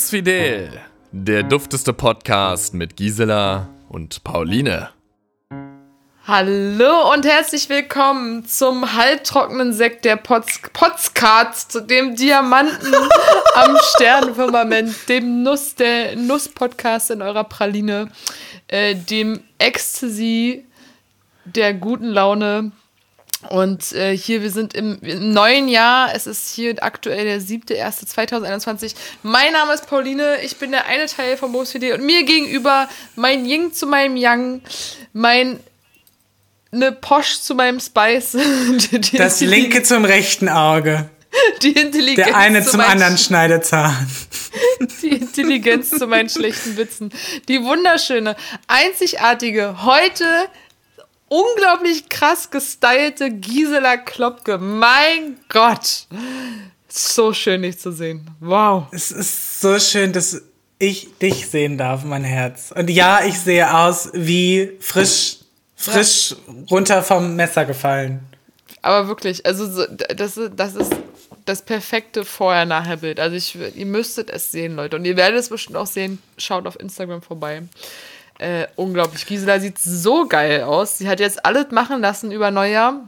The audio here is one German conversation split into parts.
Bums Fidel, der dufteste Podcast mit Gisela und Pauline. Hallo und herzlich willkommen zum halbtrockenen Sekt der Podcast, dem Diamanten am Sternenfirmament, dem Nuss, der Nuss-Podcast in eurer Praline, äh, dem Ecstasy der guten Laune, und äh, hier, wir sind im, im, neuen Jahr. Es ist hier aktuell der 7.1.2021. Mein Name ist Pauline. Ich bin der eine Teil von MoSVD. Und mir gegenüber mein Ying zu meinem Yang, mein ne Posch zu meinem Spice. das linke zum rechten Auge. Die Intelligenz. Der eine zum anderen Schneidezahn. Die Intelligenz zu meinen schlechten Witzen. Die wunderschöne, einzigartige, heute unglaublich krass gestylte Gisela Klopke. Mein Gott. So schön, dich zu sehen. Wow. Es ist so schön, dass ich dich sehen darf, mein Herz. Und ja, ich sehe aus wie frisch, frisch runter vom Messer gefallen. Aber wirklich, also das, das ist das perfekte Vorher-Nachher-Bild. Also ich, ihr müsstet es sehen, Leute. Und ihr werdet es bestimmt auch sehen. Schaut auf Instagram vorbei. Äh, unglaublich. Gisela sieht so geil aus. Sie hat jetzt alles machen lassen über Neujahr.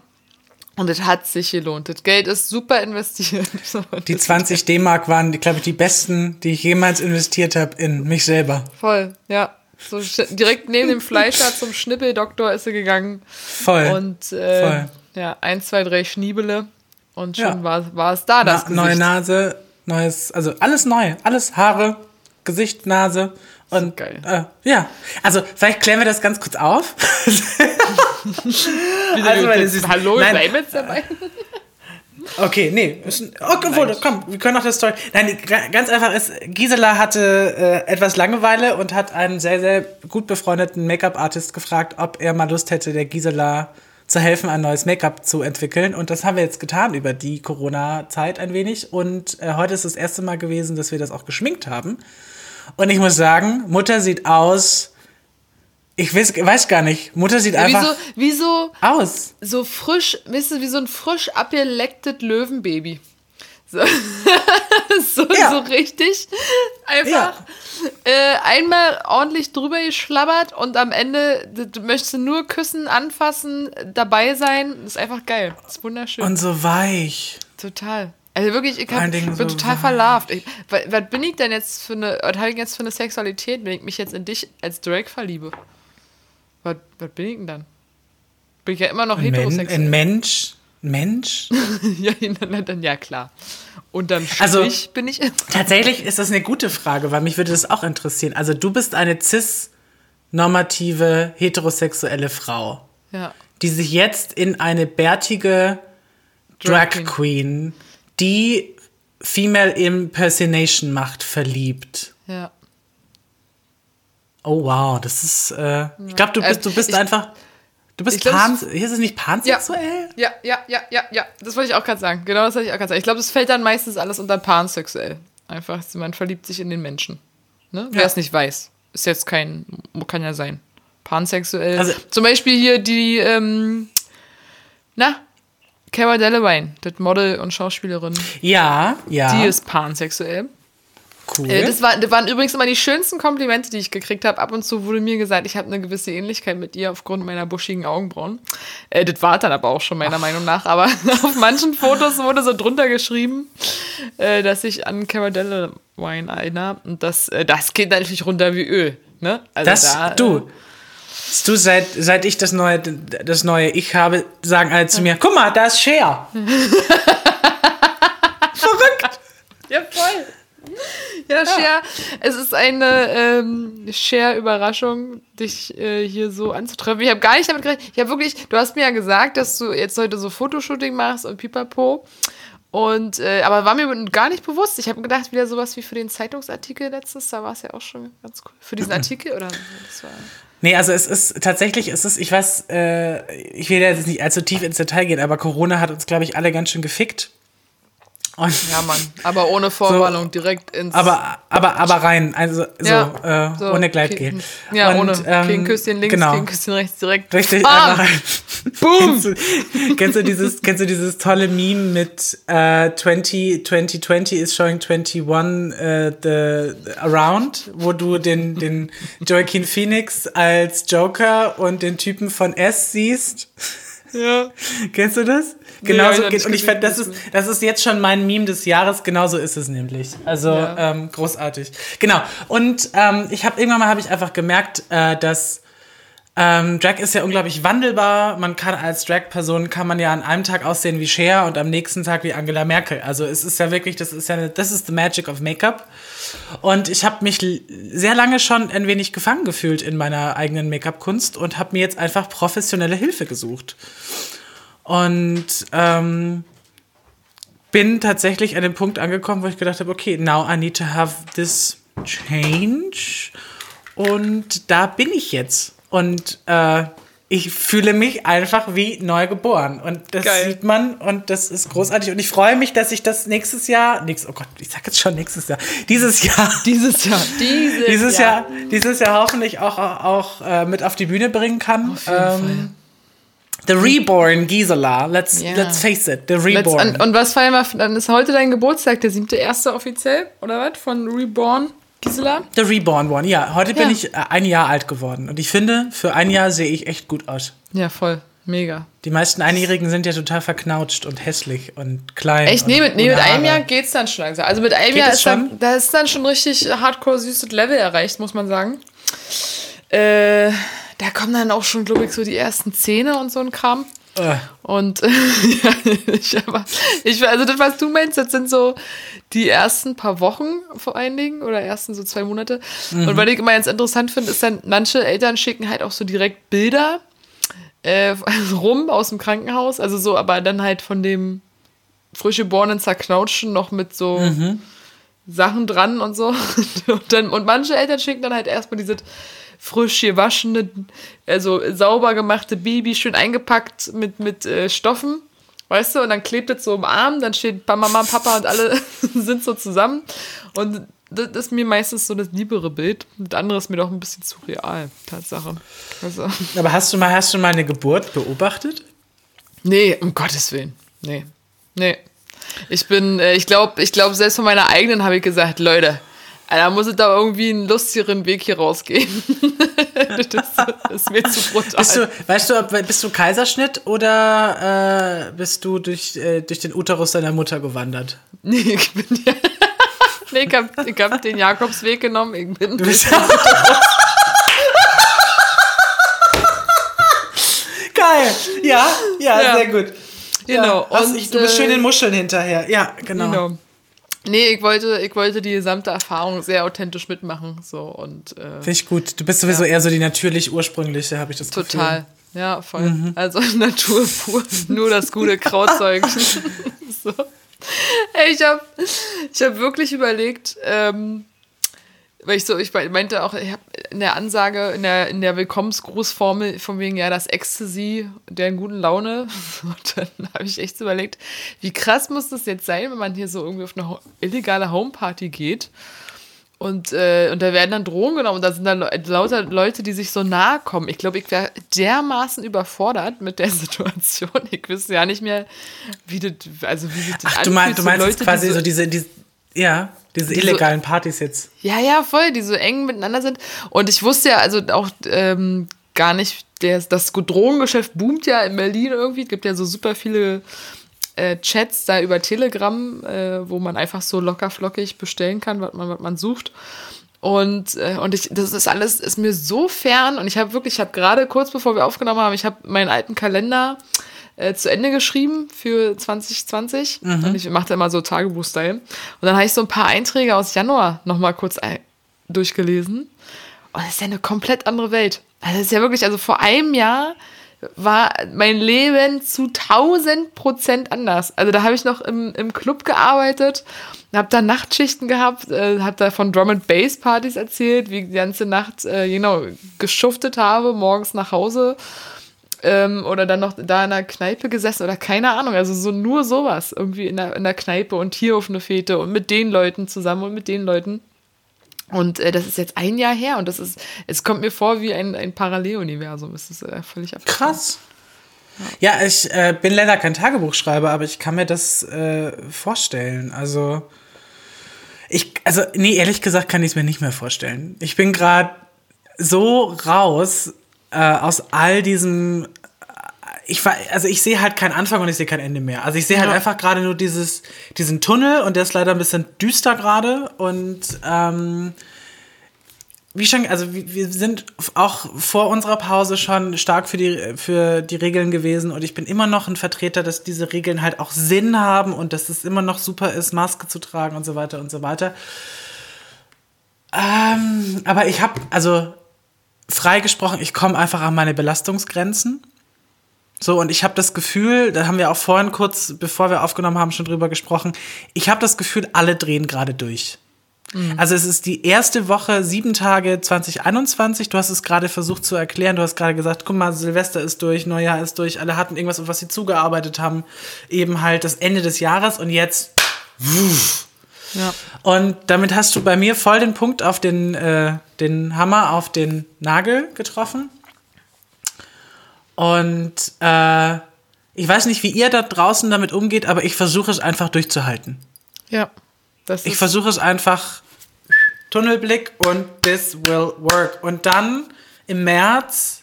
Und es hat sich gelohnt. Das Geld ist super investiert. Die 20 D-Mark waren, glaube ich, die besten, die ich jemals investiert habe in mich selber. Voll, ja. So direkt neben dem Fleischer zum Schnippeldoktor ist sie gegangen. Voll. Und äh, Voll. ja, ein, zwei, drei Schniebele. Und schon ja. war, war es da, das Na, Neue Nase, neues, also alles neu. Alles Haare, Gesicht, Nase. Und geil. Äh, ja, also vielleicht klären wir das ganz kurz auf. also, weil ist, Hallo, nein, sei mit dabei. Okay, nee. Okay, wohl, komm, wir können auch das Story. Nein, ganz einfach ist, Gisela hatte äh, etwas Langeweile und hat einen sehr, sehr gut befreundeten Make-up-Artist gefragt, ob er mal Lust hätte, der Gisela zu helfen, ein neues Make-up zu entwickeln. Und das haben wir jetzt getan über die Corona-Zeit ein wenig. Und äh, heute ist das erste Mal gewesen, dass wir das auch geschminkt haben. Und ich muss sagen, Mutter sieht aus. Ich weiß, weiß gar nicht. Mutter sieht ja, einfach wie so, aus. So frisch, weißt du, wie so ein frisch abgelecktes Löwenbaby. So, so, ja. so, richtig. Einfach ja. äh, einmal ordentlich drüber geschlabbert und am Ende du möchtest nur küssen, anfassen, dabei sein. Das ist einfach geil. Das ist wunderschön. Und so weich. Total. Also wirklich, ich hab, bin so total verlarvt. Ich, was, was, bin ich denn jetzt für eine, was habe ich jetzt für eine Sexualität, wenn ich mich jetzt in dich als Drake verliebe? Was, was bin ich denn dann? Bin ich ja immer noch ein heterosexuell. Ein Mensch? Mensch? ja, dann, ja, klar. Und dann also, bin ich. tatsächlich ist das eine gute Frage, weil mich würde das auch interessieren. Also, du bist eine cis-normative, heterosexuelle Frau. Ja. Die sich jetzt in eine bärtige Drag, Drag Queen die Female Impersonation macht, verliebt. Ja. Oh wow, das ist. Äh, ich glaube, du bist, äh, du bist ich, einfach. Du bist pan. Hier ist es nicht pansexuell? Ja, ja, ja, ja, ja. Das wollte ich auch gerade sagen. Genau, das wollte ich auch gerade sagen. Ich glaube, das fällt dann meistens alles unter pansexuell. Einfach, man verliebt sich in den Menschen. Ne? Wer es nicht weiß, ist jetzt kein, kann ja sein. Pansexuell. Also, Zum Beispiel hier die, ähm, na, Cara Delevingne, das Model und Schauspielerin. Ja, ja. Die ist pansexuell. Cool. Äh, das, war, das waren übrigens immer die schönsten Komplimente, die ich gekriegt habe. Ab und zu wurde mir gesagt, ich habe eine gewisse Ähnlichkeit mit ihr aufgrund meiner buschigen Augenbrauen. Äh, das war dann aber auch schon meiner Ach. Meinung nach. Aber auf manchen Fotos wurde so drunter geschrieben, äh, dass ich an Cara Delevingne erinnere. Und das, äh, das geht natürlich runter wie Öl. Ne? Also das, da, du, Du, seit, seit ich das neue, das neue Ich habe, sagen alle zu mir, guck mal, da ist Cher. Verrückt. Ja, voll. Ja, ja, Cher, es ist eine ähm, Cher-Überraschung, dich äh, hier so anzutreffen. Ich habe gar nicht damit gerechnet. Ich habe wirklich, du hast mir ja gesagt, dass du jetzt heute so Fotoshooting machst und pipapo. Und, äh, aber war mir gar nicht bewusst. Ich habe gedacht, wieder sowas wie für den Zeitungsartikel letztes, da war es ja auch schon ganz cool. Für diesen Artikel oder? Das war Nee, also es ist tatsächlich, es ist, ich weiß, äh, ich will jetzt nicht allzu tief ins Detail gehen, aber Corona hat uns, glaube ich, alle ganz schön gefickt. Und ja, Mann, aber ohne Vorwarnung, so, direkt ins. Aber, aber, aber rein, also so, ja, äh, so ohne Gleitgel. Ja, und, ohne. Ähm, Küsschen links, genau. Küsschen rechts, direkt. Richtig, einfach rein. Boom! kennst, du, kennst, du dieses, kennst du dieses tolle Meme mit äh, 20, 2020 is showing 21 äh, the, the Around, wo du den, den Joaquin Phoenix als Joker und den Typen von S siehst? Ja. Kennst du das? Nee, Genauso hab noch geht. Und ich fand, das ist, das ist jetzt schon mein Meme des Jahres. Genauso ist es nämlich. Also Ja. ähm, großartig. Genau. Und ähm, ich habe irgendwann mal habe ich einfach gemerkt, äh, dass ähm, Drag ist ja unglaublich wandelbar. Man kann als Drag-Person kann man ja an einem Tag aussehen wie Cher und am nächsten Tag wie Angela Merkel. Also es ist ja wirklich, das ist ja, eine, das ist the magic of Make-up. Und ich habe mich sehr lange schon ein wenig gefangen gefühlt in meiner eigenen Make-up-Kunst und habe mir jetzt einfach professionelle Hilfe gesucht. Und ähm, bin tatsächlich an dem Punkt angekommen, wo ich gedacht habe, okay, now I need to have this change. Und da bin ich jetzt. Und äh, ich fühle mich einfach wie neu geboren. Und das Geil. sieht man und das ist großartig. Und ich freue mich, dass ich das nächstes Jahr, nächstes, oh Gott, ich sag jetzt schon nächstes Jahr, dieses Jahr, Dieses Jahr. Dieses, dieses Jahr, dieses Jahr hoffentlich auch, auch äh, mit auf die Bühne bringen kann. Auf jeden Ähm, The Reborn Gisela. Let's, Ja. let's face it, the Let's, Reborn. und, und was feiern wir? Dann ist heute dein Geburtstag, der siebte erste offiziell, oder was? Von Reborn Gisela? The Reborn One, ja. Heute bin Ja. ich äh, ein Jahr alt geworden. Und ich finde, für ein Jahr sehe ich echt gut aus. Ja, voll. Mega. Die meisten Einjährigen sind ja total verknautscht und hässlich und klein. Echt? Nee, mit, nee, mit einem. Jahr geht's dann schon langsam. Also mit einem Geht Jahr es ist dann, schon? da ist dann schon richtig hardcore süßes Level erreicht, muss man sagen. Äh, da kommen dann auch schon, glaube ich, so die ersten Zähne und so ein Kram. Äh, Und ja, ich, aber, ich, also das, was du meinst, das sind so die ersten paar Wochen vor allen Dingen oder ersten so zwei Monate. Und was ich immer ganz interessant finde, ist dann, manche Eltern schicken halt auch so direkt Bilder äh, rum aus dem Krankenhaus, also so, aber dann halt von dem frisch geborenen Zerknautschen noch mit so Sachen dran und so. Und, dann, und manche Eltern schicken dann halt erstmal diese frisch gewaschene, also sauber gemachte Baby, schön eingepackt mit, mit äh, Stoffen. Weißt du, und dann klebt es so im Arm, dann steht Mama, Papa und alle sind so zusammen. Und das ist mir meistens so das liebere Bild. Das andere ist mir doch ein bisschen zu real, Tatsache. Also, aber hast du mal, hast du mal eine Geburt beobachtet? nee, um Gottes Willen. Nee. Nee. Ich bin, äh, ich glaube, ich glaube, selbst von meiner eigenen habe ich gesagt, Leute, da muss es da irgendwie einen lustigeren Weg hier rausgehen. das, ist mir zu brutal. Bist du, weißt du, ob, bist du Kaiserschnitt oder äh, bist du durch, äh, durch den Uterus deiner Mutter gewandert? Nee, ich bin ja. Nee, ich hab, ich hab den Jakobsweg genommen. Ich bin. Du bist Geil. Ja, ja, Ja. sehr gut. Genau. Ja, Und, ich, du bist äh, schön den Muscheln hinterher. Ja, genau. Genau. Nee, ich wollte, ich wollte die gesamte Erfahrung sehr authentisch mitmachen. So und äh, Finde ich gut. Du bist sowieso eher so die natürlich ursprüngliche, habe ich das Gefühl. total. Ja, voll. Mhm. Also Natur pur, nur das gute Krautzeug. so. Ey, ich habe ich hab wirklich überlegt, ähm, weil ich so, ich meinte auch, ich habe in der Ansage, in der, in der Willkommensgrußformel von wegen, ja, das Ecstasy der guten Laune. Und dann habe ich echt so überlegt, wie krass muss das jetzt sein, wenn man hier so irgendwie auf eine illegale Homeparty geht und, äh, und da werden dann Drogen genommen und da sind dann lauter Leute, die sich so nahe kommen. Ich glaube, ich wäre dermaßen überfordert mit der Situation. Ich wüsste ja nicht mehr, wie das, also wie das Ach, du, mein, anfühlt, du meinst Leute, quasi so- so diese, diese, ja, diese Diese- illegalen Partys jetzt. ja, ja, voll, die so eng miteinander sind. Und ich wusste ja also auch ähm, gar nicht, der, das Drogengeschäft boomt ja in Berlin irgendwie. Es gibt ja so super viele äh, Chats da über Telegram, äh, wo man einfach so locker flockig bestellen kann, was man, was man sucht. Und, äh, und ich, das ist alles, ist mir so fern. Und ich habe wirklich, ich habe gerade kurz bevor wir aufgenommen haben, ich habe meinen alten Kalender äh, zu Ende geschrieben für 2020. Und ich mache da immer so Tagebuch-Style. Und dann habe ich so ein paar Einträge aus Januar nochmal kurz durchgelesen. Und das ist ja eine komplett andere Welt. Also das ist ja wirklich, also vor einem Jahr war mein Leben zu 1000 Prozent anders. Also da habe ich noch im, im Club gearbeitet, habe da Nachtschichten gehabt, äh, habe da von Drum and Bass Partys erzählt, wie ich die ganze Nacht äh, genau geschuftet habe, morgens nach Hause ähm, oder dann noch da in der Kneipe gesessen oder keine Ahnung, also so nur sowas irgendwie in der, in der Kneipe und hier auf eine Fete und mit den Leuten zusammen und mit den Leuten. Und äh, das ist jetzt ein Jahr her und das ist, es kommt mir vor wie ein, ein Paralleluniversum. Es ist äh, völlig abgefahren. Krass. Ja, ich äh, bin leider kein Tagebuchschreiber, aber ich kann mir das äh, vorstellen. Also, ich, also, nee, ehrlich gesagt kann ich es mir nicht mehr vorstellen. Ich bin gerade so raus äh, aus all diesem. Ich war, also ich sehe halt keinen Anfang und ich sehe kein Ende mehr. Also ich sehe halt Ja. einfach gerade nur dieses, diesen Tunnel und der ist leider ein bisschen düster gerade und ähm, wie schon, also wir wir sind auch vor unserer Pause schon stark für die, für die Regeln gewesen und ich bin immer noch ein Vertreter, dass diese Regeln halt auch Sinn haben und dass es immer noch super ist, Maske zu tragen und so weiter und so weiter. Ähm, aber ich habe, also frei gesprochen, ich komme einfach an meine Belastungsgrenzen. So, und ich habe das Gefühl, da haben wir auch vorhin kurz, bevor wir aufgenommen haben, schon drüber gesprochen, ich habe das Gefühl, alle drehen gerade durch. Also es ist die erste Woche, sieben Tage 2021. Du hast es gerade versucht zu erklären. Du hast gerade gesagt, guck mal, Silvester ist durch, Neujahr ist durch. Alle hatten irgendwas, auf was sie zugearbeitet haben. Eben halt das Ende des Jahres und jetzt. Ja. Und damit hast du bei mir voll den Punkt auf den, äh, den Hammer auf den Nagel getroffen. Und äh, ich weiß nicht, wie ihr da draußen damit umgeht, aber ich versuche es einfach durchzuhalten. Ja. Das Ich versuche es einfach Tunnelblick und this will work. Und dann im März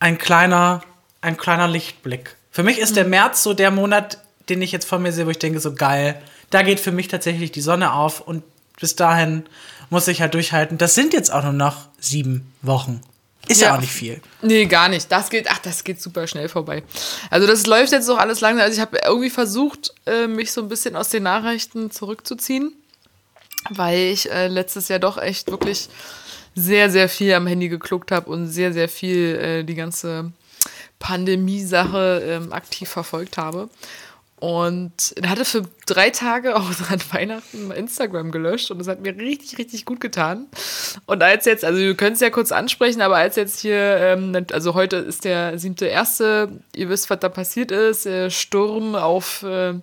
ein kleiner, ein kleiner Lichtblick. Für mich ist der März so der Monat, den ich jetzt vor mir sehe, wo ich denke, so geil. Da geht für mich tatsächlich die Sonne auf und bis dahin muss ich halt durchhalten. Das sind jetzt auch nur noch sieben Wochen. Ist ja, Ja. auch nicht viel. Nee, gar nicht. Das geht, ach, das geht super schnell vorbei. Also das läuft jetzt auch alles langsam. Also ich habe irgendwie versucht, äh, mich so ein bisschen aus den Nachrichten zurückzuziehen, weil ich äh, letztes Jahr doch echt wirklich sehr, sehr viel am Handy gekluckt habe und sehr, sehr viel äh, die ganze Pandemie-Sache ähm, aktiv verfolgt habe. Und hatte für drei Tage auch an Weihnachten Instagram gelöscht und das hat mir richtig, richtig gut getan. Und als jetzt, also wir können es ja kurz ansprechen, aber als jetzt hier, ähm, also heute ist der siebte erste, ihr wisst, was da passiert ist, äh, Sturm auf äh,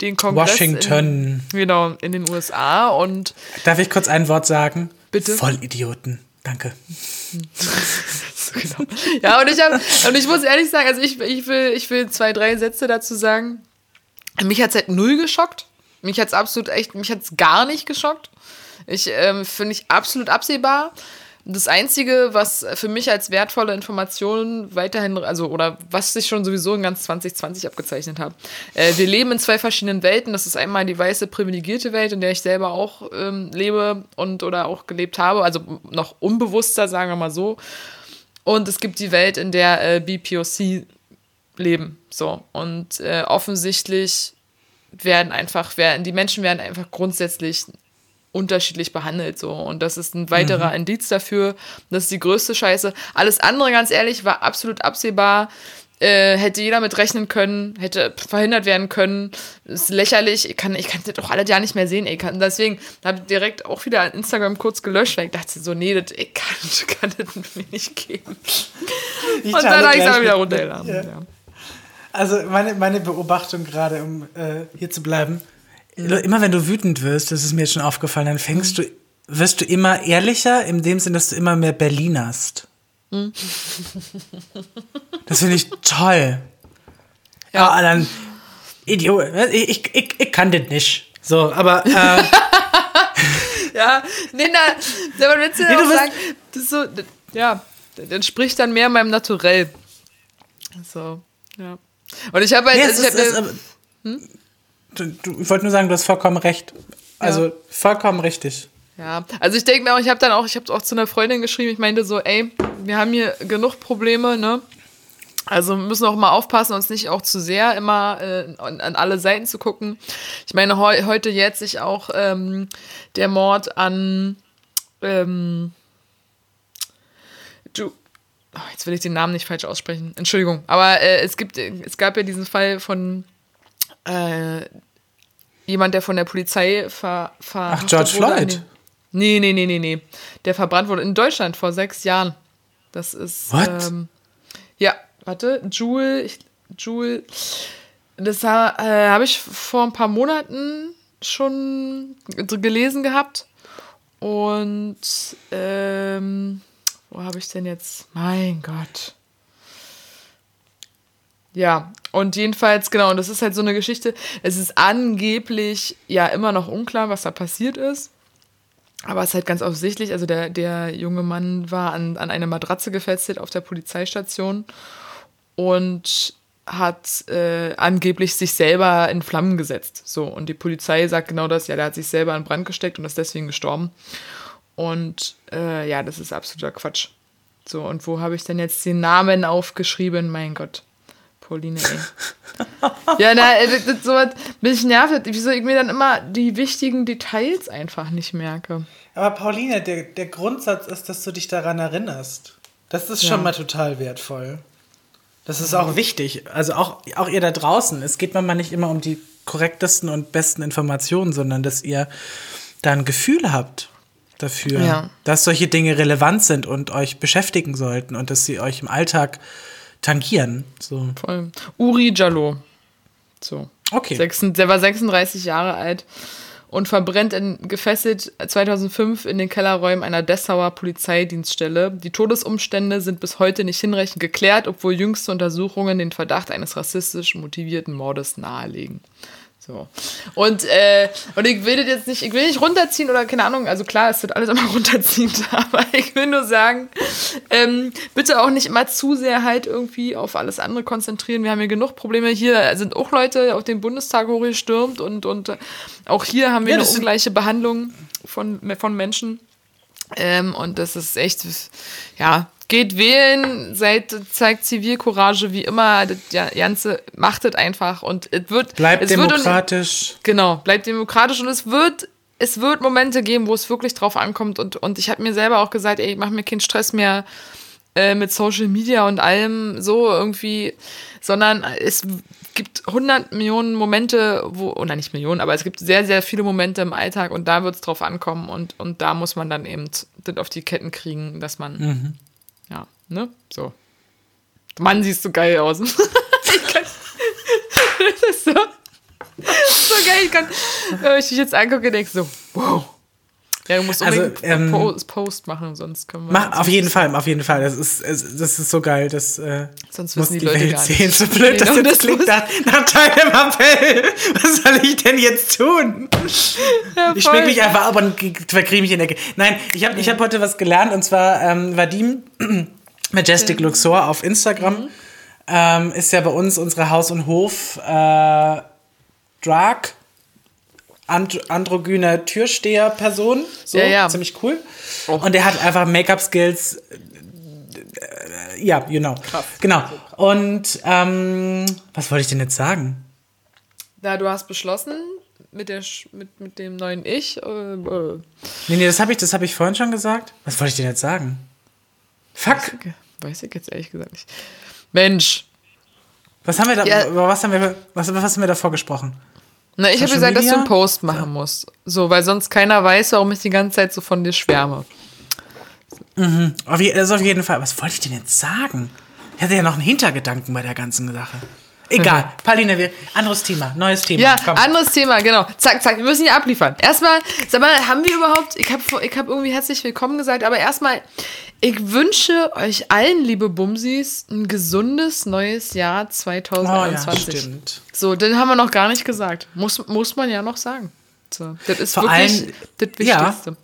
den Kongress. Washington. In, genau, in den USA und Darf ich kurz ein Wort sagen? Bitte? Vollidioten. Danke. genau. Ja, und ich, hab, und ich muss ehrlich sagen, also ich, ich, will, ich will zwei, drei Sätze dazu sagen. Mich hat es halt null geschockt. Mich hat es absolut echt, mich hat es gar nicht geschockt. Ich ähm, finde ich absolut absehbar. Das Einzige, was für mich als wertvolle Information weiterhin, also oder was sich schon sowieso in ganz 2020 abgezeichnet hat. Äh, wir leben in zwei verschiedenen Welten. Das ist einmal die weiße privilegierte Welt, in der ich selber auch ähm, lebe und oder auch gelebt habe, also noch unbewusster, sagen wir mal so. Und es gibt die Welt, in der äh, BPOC leben. So. Und äh, offensichtlich werden einfach, werden, die Menschen werden einfach grundsätzlich unterschiedlich behandelt so und das ist ein weiterer Indiz dafür das ist die größte Scheiße alles andere ganz ehrlich war absolut absehbar äh, hätte jeder mit rechnen können hätte verhindert werden können ist lächerlich ich kann ich kann das doch alle ja nicht mehr sehen ich kann, deswegen habe ich direkt auch wieder an Instagram kurz gelöscht weil ich dachte so nee das ich kann, kann das mir nicht geben Ich und dann habe ich es wieder runtergeladen Ja. ja. Also meine, meine Beobachtung gerade, um äh, hier zu bleiben, immer wenn du wütend wirst, das ist mir jetzt schon aufgefallen, dann fängst du, wirst du immer ehrlicher, in dem Sinn, dass du immer mehr Berlinerst. Das finde ich toll. Ja, dann Idiot, ich, ich, ich, ich kann das nicht. So, aber äh, Ja, nee, na, aber willst du Nee, auch sagen, das so, ja, das entspricht dann mehr meinem Naturell. So, ja. Und ich habe halt, nee, also ich ist, es, hab, aber, du, du, ich wollte nur sagen, du hast vollkommen recht. Also vollkommen richtig. ja, also ich denke mir auch, ich habe dann auch, ich habe auch zu einer Freundin geschrieben, ich meinte so, ey, wir haben hier genug Probleme, ne? Also wir müssen auch mal aufpassen, uns nicht auch zu sehr immer äh, an, an alle Seiten zu gucken. Ich meine, heu, heute jährt sich auch ähm, der Mord an ähm, Ju oh, jetzt will ich den Namen nicht falsch aussprechen. Entschuldigung. Aber äh, es gibt, es gab ja diesen Fall von äh, jemand, der von der Polizei ver, verhaftet George wurde. Floyd? Nee, nee, nee, nee, nee. Der verbrannt wurde in Deutschland vor sechs Jahren. Das ist. What? Ähm, ja, warte. Jewel, ich, Jewel. Das äh, habe ich vor ein paar Monaten schon gelesen gehabt. Und ähm, wo habe ich denn jetzt? Mein Gott. Ja, und jedenfalls, genau, und das ist halt so eine Geschichte. Es ist angeblich ja immer noch unklar, was da passiert ist. Aber es ist halt ganz offensichtlich, also der, der junge Mann war an, an eine Matratze gefesselt auf der Polizeistation und hat äh, angeblich sich selber in Flammen gesetzt. So, und die Polizei sagt genau das, ja, der hat sich selber in Brand gesteckt und ist deswegen gestorben. Und äh, ja, das ist absoluter Quatsch. So, und wo habe ich denn jetzt den Namen aufgeschrieben? Mein Gott. Pauline, ey. ja, na, äh, das, das, so was mich nervt, wieso ich mir dann immer die wichtigen Details einfach nicht merke. Aber Pauline, der, der Grundsatz ist, dass du dich daran erinnerst. Das ist Ja. schon mal total wertvoll. Das ist auch wichtig. Also auch, auch ihr da draußen. Es geht manchmal nicht immer um die korrektesten und besten Informationen, sondern dass ihr da ein Gefühl habt dafür, Ja. dass solche Dinge relevant sind und euch beschäftigen sollten und dass sie euch im Alltag tangieren. So. Voll. Uri Jallo. So. Okay. Sechsen- Der war 36 Jahre alt und verbrennt in, gefesselt 2005 in den Kellerräumen einer Dessauer Polizeidienststelle. Die Todesumstände sind bis heute nicht hinreichend geklärt, obwohl jüngste Untersuchungen den Verdacht eines rassistisch motivierten Mordes nahelegen. So. Und, äh, und ich will das jetzt nicht, ich will nicht runterziehen oder keine Ahnung, also klar, es wird alles immer runterziehend, aber ich will nur sagen, ähm, bitte auch nicht immer zu sehr halt irgendwie auf alles andere konzentrieren. Wir haben hier genug Probleme. Hier sind auch Leute auf den Bundestag hochgestürmt und, und äh, auch hier haben wir Ja, eine ungleiche Behandlung von, von Menschen. Ähm, und das ist echt, ja, geht wählen, seid, zeigt Zivilcourage wie immer. Das Ganze macht es einfach und es wird. Bleibt es wird und- demokratisch. Genau, bleibt demokratisch und es wird, es wird Momente geben, wo es wirklich drauf ankommt. Und, und ich habe mir selber auch gesagt, ey, ich mache mir keinen Stress mehr äh, mit Social Media und allem so irgendwie, sondern es gibt 100 Millionen Momente, wo, oder nicht Millionen, aber es gibt sehr, sehr viele Momente im Alltag und da wird es drauf ankommen und, und da muss man dann eben das auf die Ketten kriegen, dass man, ja, ne, so. Mann, siehst du geil aus. ich kann, das ist so, so geil. Ich kann, wenn ich dich jetzt angucke, denke so, wow. Ja, du musst Also, unbedingt ähm, Post, Post machen, sonst können wir. Mach, auf jeden Fall, auf jeden Fall. Das ist, das ist so geil. Das äh, Sonst wissen die die Leute Welt gar nicht. sehen. So blöd, dass Genau, das das klingt nach, nach deinem Appell. Was soll ich denn jetzt tun? Ja, Ich schmink mich einfach ab und verkriege mich in der Ecke. Nein, ich habe ich hab heute was gelernt und zwar ähm, Vadim, Majestic Luxor auf Instagram, Mhm. ähm, ist ja bei uns unsere Haus- und Hof äh, Drag. And androgyne Türsteher-Person. So, Ja, ja. ziemlich cool. Oh. Und der hat einfach Make-up-Skills. Äh, ja, you know. Krass. Genau. Und ähm, was wollte ich denn jetzt sagen? Na, du hast beschlossen mit, der, Sch- mit, mit dem neuen Ich. Äh, äh, Nee, nee, das habe ich, das hab ich vorhin schon gesagt. Was wollte ich denn jetzt sagen? Fuck. weiß ich jetzt ehrlich gesagt nicht. Mensch. Was haben wir da, Ja. was haben wir, was, was haben wir davor gesprochen? Na, ich habe gesagt, dass du Media? einen Post machen musst. So, weil sonst keiner weiß, warum ich die ganze Zeit so von dir schwärme. Auf, je- das auf jeden Fall. Was wollte ich denn jetzt sagen? Ich hatte ja noch einen Hintergedanken bei der ganzen Sache. Egal. Pauline, wir, anderes Thema, neues Thema. Ja, Komm. anderes Thema, genau. Zack, zack, wir müssen hier abliefern. Erstmal, sag mal, haben wir überhaupt, ich habe ich hab irgendwie herzlich willkommen gesagt, aber erstmal, ich wünsche euch allen, liebe Bumsis, ein gesundes neues Jahr oh ja, 2021. stimmt. so, den haben wir noch gar nicht gesagt. Muss, muss man ja noch sagen. So, das ist Vor wirklich allem- das ja. Wichtigste.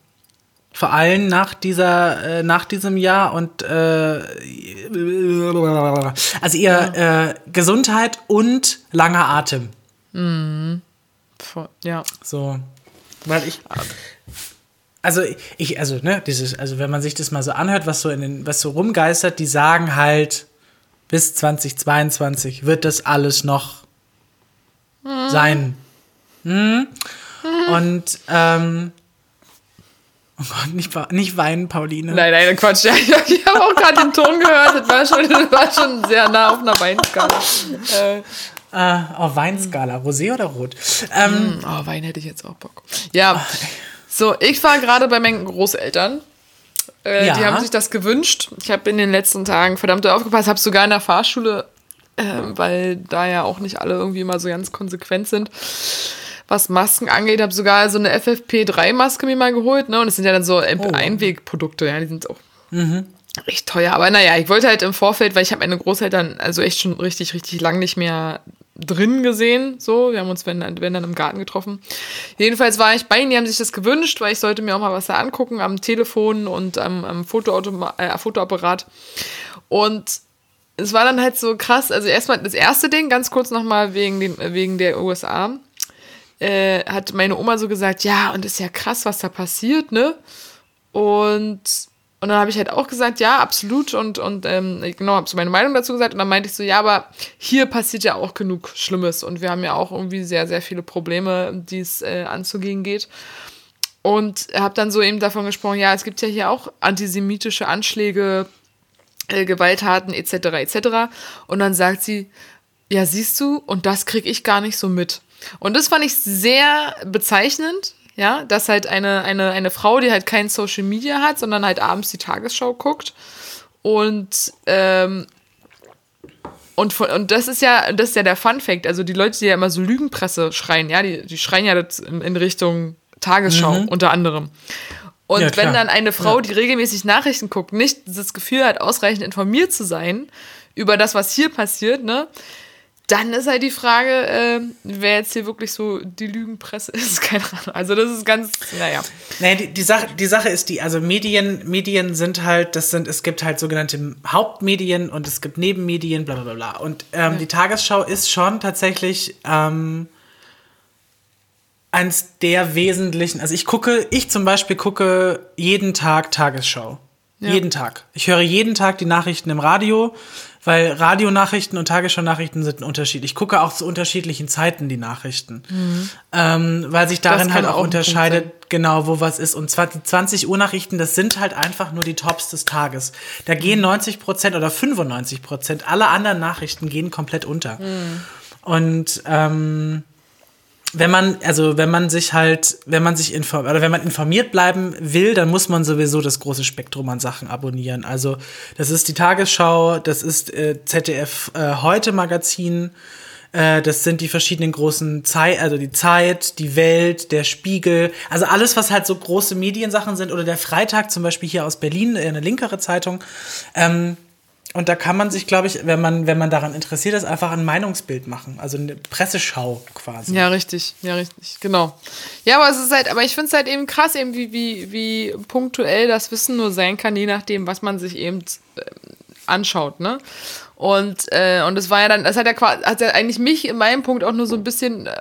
Vor allem nach dieser, äh, nach diesem Jahr und äh, also ihr äh, Gesundheit und langer Atem. Voll- Ja. So, weil ich. Also ich, also, ne, dieses, also wenn man sich das mal so anhört, was so in den, was so rumgeistert, die sagen halt, bis 2022 wird das alles noch sein. Hm? Und ähm, oh Gott, nicht, nicht weinen, Pauline. Nein, nein, Quatsch. Ich ich habe auch gerade den Ton gehört. Das war schon, das war schon sehr nah auf einer Weinskala. Äh, Äh, oh, Weinskala, Rosé oder Rot? Ähm, Oh, Wein hätte ich jetzt auch Bock. Ja, so, ich war gerade bei meinen Großeltern. Äh, Ja. Die haben sich das gewünscht. Ich habe in den letzten Tagen verdammt aufgepasst, habe sogar in der Fahrschule, äh, weil da ja auch nicht alle irgendwie immer so ganz konsequent sind, was Masken angeht, habe sogar so eine FFP3-Maske mir mal geholt. Ne? Und es sind ja dann so Oh. Einwegprodukte, ja, die sind auch echt teuer. Aber naja, ich wollte halt im Vorfeld, weil ich habe meine Großeltern also echt schon richtig, richtig lang nicht mehr drin gesehen. So, wir haben uns, wenn, wenn dann im Garten getroffen. Jedenfalls war ich bei ihnen, die haben sich das gewünscht, weil ich sollte mir auch mal was da angucken am Telefon und am, am äh, Fotoapparat. Und es war dann halt so krass. Also erstmal das erste Ding, ganz kurz nochmal wegen, wegen der USA. Äh, hat meine Oma so gesagt, ja, und ist ja krass, was da passiert, ne? Und und dann habe ich halt auch gesagt, ja, absolut. Und, und ähm, genau, habe so meine Meinung dazu gesagt. Und dann meinte ich so, ja, aber hier passiert ja auch genug Schlimmes. Und wir haben ja auch irgendwie sehr, sehr viele Probleme, die es äh, anzugehen geht. Und habe dann so eben davon gesprochen, ja, es gibt ja hier auch antisemitische Anschläge, äh, Gewalttaten etc. etc. Und dann sagt sie, ja, siehst du, und das kriege ich gar nicht so mit. Und das fand ich sehr bezeichnend, ja, dass halt eine, eine, eine Frau, die halt kein Social Media hat, sondern halt abends die Tagesschau guckt und ähm, und, von, und das ist ja, das ist ja der Fun Fact. Also die Leute, die ja immer so Lügenpresse schreien, ja, die, die schreien ja das in, in Richtung Tagesschau Mhm. unter anderem. Und Ja, wenn dann eine Frau, Ja. die regelmäßig Nachrichten guckt, nicht das Gefühl hat, ausreichend informiert zu sein über das, was hier passiert, ne, dann ist halt die Frage, äh, wer jetzt hier wirklich so die Lügenpresse ist. Keine Ahnung. Also das ist ganz, naja. Nee, die, die, Sache, die Sache ist die, also Medien, Medien sind halt, das sind, es gibt halt sogenannte Hauptmedien und es gibt Nebenmedien, bla bla bla bla. Und ähm, die Tagesschau ist schon tatsächlich ähm, eins der wesentlichen, also ich gucke, ich zum Beispiel gucke jeden Tag Tagesschau. Ja. Jeden Tag. Ich höre jeden Tag die Nachrichten im Radio, weil Radionachrichten und Tagesschau-Nachrichten sind ein Unterschied. Ich gucke auch zu unterschiedlichen Zeiten die Nachrichten, ähm, weil sich darin halt auch auch unterscheidet, genau, wo was ist. Und zwar die 20 Uhr Nachrichten, das sind halt einfach nur die Tops des Tages. Da gehen 90 Prozent oder 95 Prozent, alle anderen Nachrichten gehen komplett unter. Und ähm, wenn man, also wenn man sich halt, wenn man sich informiert, oder wenn man informiert bleiben will, dann muss man sowieso das große Spektrum an Sachen abonnieren. Also das ist die Tagesschau, das ist äh, ZDF äh, heute Magazin, äh, das sind die verschiedenen großen Zeit, also die Zeit, die Welt, der Spiegel, also alles, was halt so große Mediensachen sind, oder der Freitag zum Beispiel hier aus Berlin, äh, eine linkere Zeitung. Ähm, und da kann man sich, glaube ich, wenn man, wenn man daran interessiert ist, einfach ein Meinungsbild machen. Also eine Presseschau quasi. Ja, richtig, ja, richtig, genau. Ja, aber es ist halt, aber ich finde es halt eben krass, eben wie, wie, wie punktuell das Wissen nur sein kann, je nachdem, was man sich eben ähm, anschaut, ne? Und, äh, und das war ja dann, das hat ja quasi, hat ja eigentlich mich in meinem Punkt auch nur so ein bisschen äh,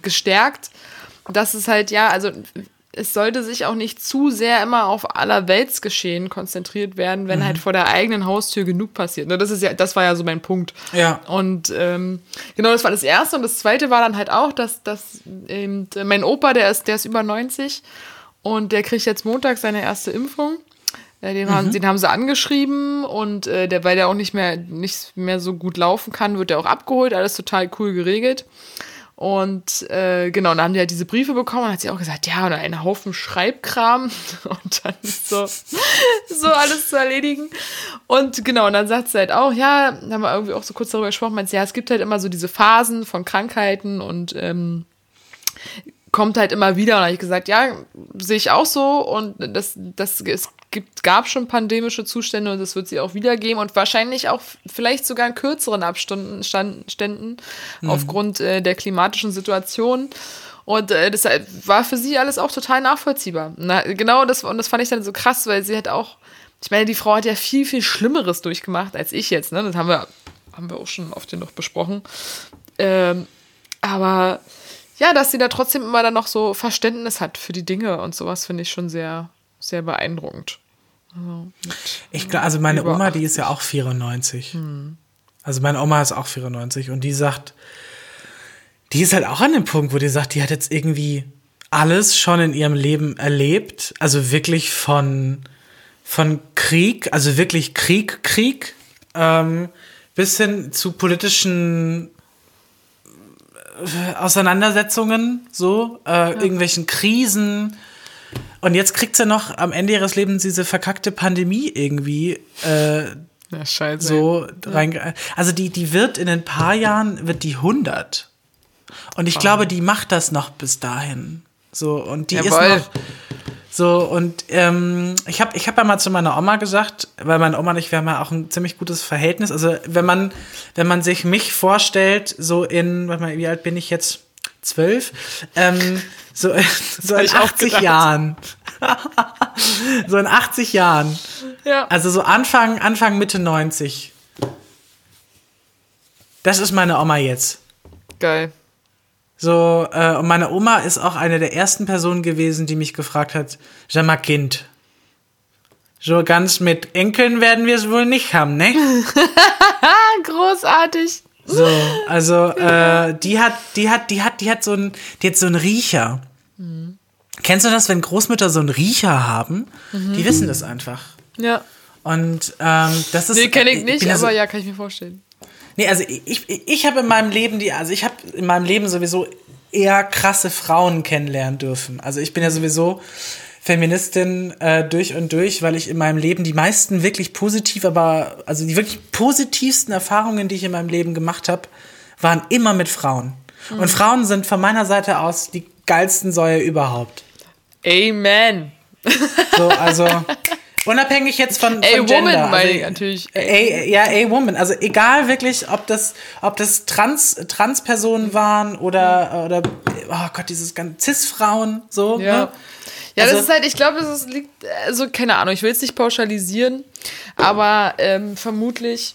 gestärkt, dass es halt, ja, also es sollte sich auch nicht zu sehr immer auf allerweltsgeschehen konzentriert werden, wenn halt vor der eigenen Haustür genug passiert. Ne, Das ist ja, das war ja so mein Punkt. Ja. Und ähm, genau, das war das erste. Und das zweite war dann halt auch, dass, dass eben mein Opa, der ist, der ist über 90 und der kriegt jetzt Montag seine erste Impfung. Äh, Den, haben, den haben sie angeschrieben und äh, der, weil der auch nicht mehr, nicht mehr so gut laufen kann, wird der auch abgeholt. Alles total cool geregelt. Und äh, genau, dann haben die halt diese Briefe bekommen und hat sie auch gesagt, ja, oder einen Haufen Schreibkram und dann ist so, so alles zu erledigen. Und genau, und dann sagt sie halt auch, ja, dann haben wir irgendwie auch so kurz darüber gesprochen, meint sie, ja, es gibt halt immer so diese Phasen von Krankheiten und ähm, kommt halt immer wieder. Und da habe ich gesagt, ja, sehe ich auch so. Und das, das, es gibt, gab schon pandemische Zustände und das wird sie auch wieder geben. Und wahrscheinlich auch vielleicht sogar in kürzeren Abständen Ständen aufgrund äh, der klimatischen Situation. Und äh, das war für sie alles auch total nachvollziehbar. Na, genau das, und das fand ich dann so krass, weil sie hat auch, ich meine, die Frau hat ja viel, viel Schlimmeres durchgemacht als ich jetzt. Ne? Das haben wir, haben wir auch schon oft genug besprochen. Ähm, aber ja, dass sie da trotzdem immer dann noch so Verständnis hat für die Dinge und sowas, finde ich schon sehr, sehr beeindruckend. Ich glaube, also meine Oma, die ist ja auch 94. Also meine Oma ist auch 94 und die sagt, die ist halt auch an dem Punkt, wo die sagt, die hat jetzt irgendwie alles schon in ihrem Leben erlebt. Also wirklich von, von Krieg, also wirklich Krieg, Krieg, ähm, bis hin zu politischen äh, Auseinandersetzungen, so, äh, irgendwelchen Krisen. Und jetzt kriegt sie noch am Ende ihres Lebens diese verkackte Pandemie irgendwie äh, Ja, scheiße. so rein. Also die, die wird in ein paar Jahren, wird die 100. Und ich glaube, die macht das noch bis dahin. So, und die Jawohl. ist noch, So, und ähm, ich habe ich hab ja mal zu meiner Oma gesagt, weil meine Oma und ich, wir haben ja auch ein ziemlich gutes Verhältnis. Also, wenn man, wenn man sich mich vorstellt, so in, warte mal, wie alt bin ich jetzt? Zwölf? Ähm, so, so in ich auch 80 gedacht. Jahren. so in 80 Jahren. Ja. Also so Anfang, Anfang, Mitte 90. Das ist meine Oma jetzt. Geil. So, äh, und meine Oma ist auch eine der ersten Personen gewesen, die mich gefragt hat, sag mal Kind, so ganz mit Enkeln werden wir es wohl nicht haben, ne? Großartig. So, also äh, die hat, die hat, die hat, die hat so einen, die hat so einen Riecher. Kennst du das, wenn Großmütter so einen Riecher haben? Die wissen das einfach. Ja. Und ähm, das ist. Nee, kenne ich nicht, bin ja so- aber ja, kann ich mir vorstellen. Nee, also ich, ich, ich habe in meinem Leben die, also ich habe in meinem Leben sowieso eher krasse Frauen kennenlernen dürfen. Also ich bin ja sowieso Feministin äh, durch und durch, weil ich in meinem Leben die meisten wirklich positiv, aber also die wirklich positivsten Erfahrungen, die ich in meinem Leben gemacht habe, waren immer mit Frauen. Und Frauen sind von meiner Seite aus die geilsten Säue überhaupt. Amen. So, also unabhängig jetzt von, von Gender. Woman also, meine ich natürlich. Ey, ja, ey, Woman. Also egal wirklich, ob das, ob das Trans, Transpersonen waren oder, oder, oh Gott, dieses ganze Cis-Frauen, so. Ja. Ne? Ja, Also- das ist halt, ich glaube, das ist, liegt, also keine Ahnung, ich will es nicht pauschalisieren, aber ähm, vermutlich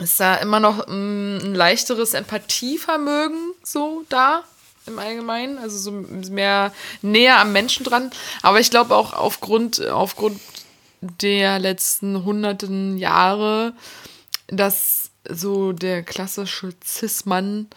ist da immer noch ähm, ein leichteres Empathievermögen so da im Allgemeinen, also so mehr näher am Menschen dran. Aber ich glaube auch aufgrund, aufgrund der letzten hunderten Jahre, dass so der klassische Cis-Mann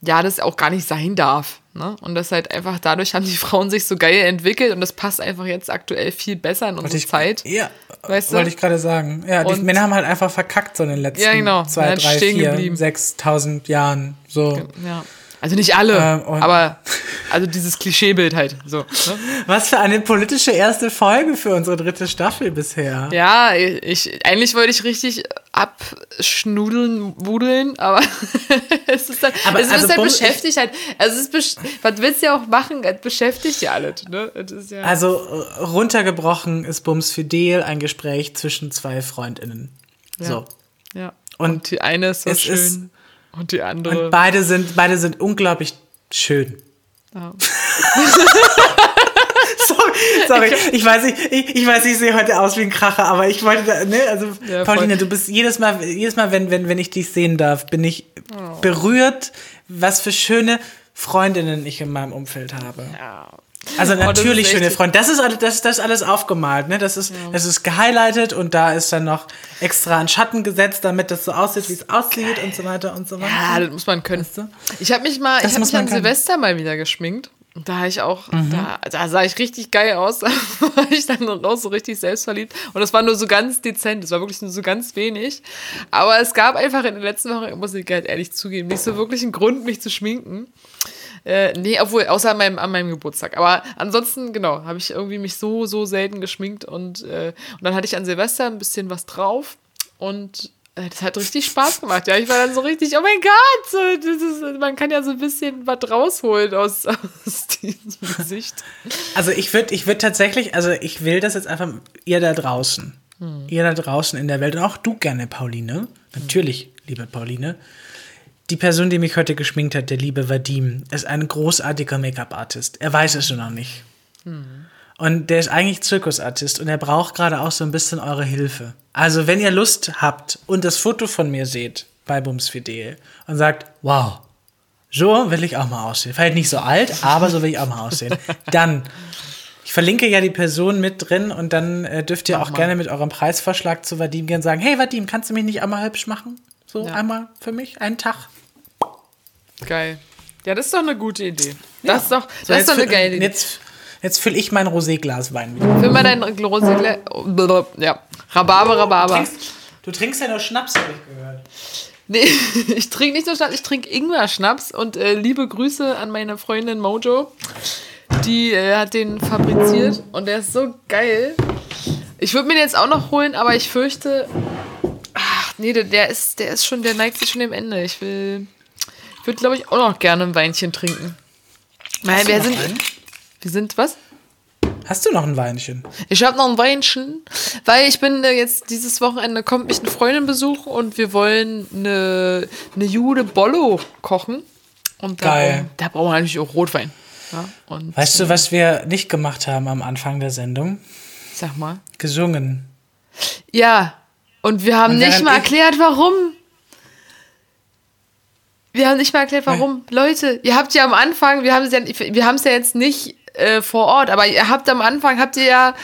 ja, das auch gar nicht sein darf. Ne? Und das halt einfach dadurch haben die Frauen sich so geil entwickelt und das passt einfach jetzt aktuell viel besser in unsere ich, Zeit. Ja, Weißt du? wollte ich gerade sagen. Ja, die Und- Männer haben halt einfach verkackt so in den letzten Ja, genau. zwei, Halt drei, stehen vier, geblieben. sechstausend Jahren. So. Ja. Also nicht alle, Ähm, aber also dieses Klischeebild halt. So, ne? Was für eine politische erste Folge für unsere dritte Staffel bisher. Ja, ich, eigentlich wollte ich richtig abschnudeln, wudeln, aber es ist halt, Aber es also ist halt beschäftigt halt. Also es ist was willst du ja auch machen? Es beschäftigt ja alles, ne? Ja, Also äh, runtergebrochen ist Bums Fidel ein Gespräch zwischen zwei FreundInnen. So. ja. Und Die eine ist so schön ist- und die andere. Und beide sind, beide sind unglaublich schön. Ja. sorry, sorry. Ich weiß nicht, ich, ich weiß, ich sehe heute aus wie ein Kracher, aber ich wollte, da, ne, also Ja. Pauline, du bist jedes Mal, jedes Mal, wenn, wenn, wenn ich dich sehen darf, bin ich berührt, was für schöne Freundinnen ich in meinem Umfeld habe. Ja. Also Oh, natürlich echt- schöne Freunde. Das ist alles, das, das ist alles aufgemalt, ne? Das ist, das ist gehighlightet und da ist dann noch extra ein Schatten gesetzt, damit das so aussieht, wie es aussieht und so weiter und so weiter. Ja, das muss man können. Weißt du? Ich habe mich mal, Das ich habe mich an können. Silvester mal wieder geschminkt. Da habe ich auch, da, da sah ich richtig geil aus. Da war ich dann raus so richtig selbstverliebt. Und das war nur so ganz dezent. Das war wirklich nur so ganz wenig. Aber es gab einfach in den letzten Wochen, muss ich halt ehrlich zugeben, nicht so wirklich einen Grund, mich zu schminken. Äh, nee, obwohl, außer an meinem, an meinem Geburtstag. Aber ansonsten, genau, habe ich irgendwie mich so, so selten geschminkt. Und, äh, und dann hatte ich an Silvester ein bisschen was drauf. Und das hat richtig Spaß gemacht. Ja, ich war dann so richtig, oh mein Gott, so, das ist, man kann ja so ein bisschen was rausholen aus, aus diesem Gesicht. Also ich würde ich würd tatsächlich, also ich will das jetzt einfach, ihr da draußen, ihr da draußen in der Welt und auch du gerne, Pauline, natürlich, liebe Pauline, die Person, die mich heute geschminkt hat, der liebe Vadim, ist ein großartiger Make-up-Artist. Er weiß es nur noch nicht. Und der ist eigentlich Zirkusartist und er braucht gerade auch so ein bisschen eure Hilfe. Also wenn ihr Lust habt und das Foto von mir seht bei Bums Fidel und sagt, wow, so will ich auch mal aussehen. Vielleicht nicht so alt, aber so will ich auch mal aussehen. Dann, ich verlinke ja die Person mit drin und dann äh, dürft ihr auch gerne mit eurem Preisvorschlag zu Vadim gehen sagen, hey Vadim, kannst du mich nicht einmal hübsch machen? So Ja. einmal für mich, einen Tag. Geil. Ja, das ist doch eine gute Idee. Das ist doch, das So, ist doch eine füll- geile Idee. Jetzt, jetzt fülle ich mein Roséglas Wein wieder. Für mal dein Rosé, ja, Rhabarber, Rhabarber. Trinkst, du trinkst ja nur Schnaps, habe ich gehört. Nee, ich trinke nicht nur Schnaps, ich trinke Ingwer-Schnaps und äh, liebe Grüße an meine Freundin Mojo. Die äh, hat den fabriziert und der ist so geil. Ich würde mir den jetzt auch noch holen, aber ich fürchte, ach nee, der, der ist, der ist schon, der neigt sich schon dem Ende. Ich will, ich würde glaube ich auch noch gerne ein Weinchen trinken. Nein, du wir sind, einen? Wir sind was? Hast du noch ein Weinchen? Ich habe noch ein Weinchen, weil ich bin äh, jetzt dieses Wochenende kommt mich eine Freundin besuchen und wir wollen eine, eine Jude Bollo kochen. Und da, Geil. da brauchen wir natürlich auch Rotwein. Ja, und Weißt du, was wir nicht gemacht haben am Anfang der Sendung? sag mal. Gesungen. Ja, und wir haben Und nicht mal erklärt, warum. Wir haben nicht mal erklärt, warum. Leute, ihr habt ja am Anfang, wir haben es ja, wir haben es ja jetzt nicht äh, vor Ort, aber ihr habt am Anfang, habt ihr ja.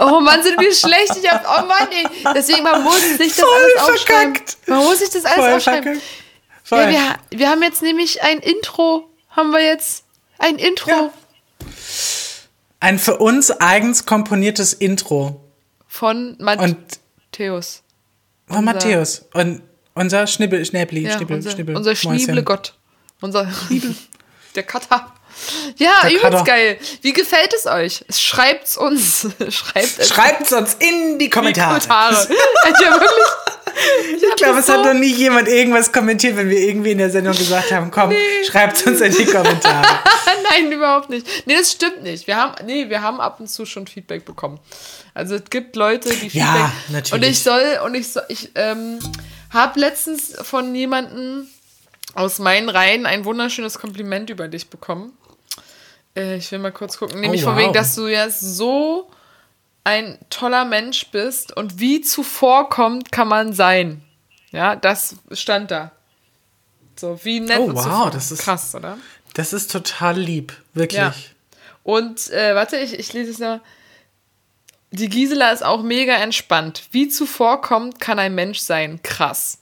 Oh Mann, sind wir schlecht. Ich hab, oh Mann, ey. Deswegen, man muss sich das Voll alles aufschreiben. verkackt. Man muss sich das alles Voll aufschreiben. Ja, wir, wir haben jetzt nämlich ein Intro. Haben wir jetzt ein Intro Ja. Ein für uns eigens komponiertes Intro von Matthäus. von Matthäus und unser Schnibbel, Schnäbli, Ja, Schnibbel, unser, Schnibbel. unser Mäuschen. Schnieblegott. Unser Der Kater. Ja, übelst geil. Wie gefällt es euch? Schreibt's uns. Schreibt es Schreibt uns in die Kommentare. die Kommentare. ja, wirklich. Ich glaube, es so- hat noch nie jemand irgendwas kommentiert, wenn wir irgendwie in der Sendung gesagt haben, komm, schreibt uns in die Kommentare. Nein, überhaupt nicht. Nee, das stimmt nicht. Wir haben, nee, wir haben ab und zu schon Feedback bekommen. Also es gibt Leute, die Feedback. Ja, natürlich. Und ich soll, und ich soll, ich ähm, habe letztens von jemandem aus meinen Reihen ein wunderschönes Kompliment über dich bekommen. Äh, ich will mal kurz gucken. Nämlich Oh, von wegen, wow. dass du ja so ein toller Mensch bist und wie zuvorkommt kann man sein. Ja, das stand da. So, wie nett Oh, wow, zuvor- das ist- krass, oder? Das ist total lieb, wirklich. Ja. Und äh, warte, ich, ich lese es noch. Die Gisela ist auch mega entspannt. Wie zuvorkommt kann ein Mensch sein. Krass.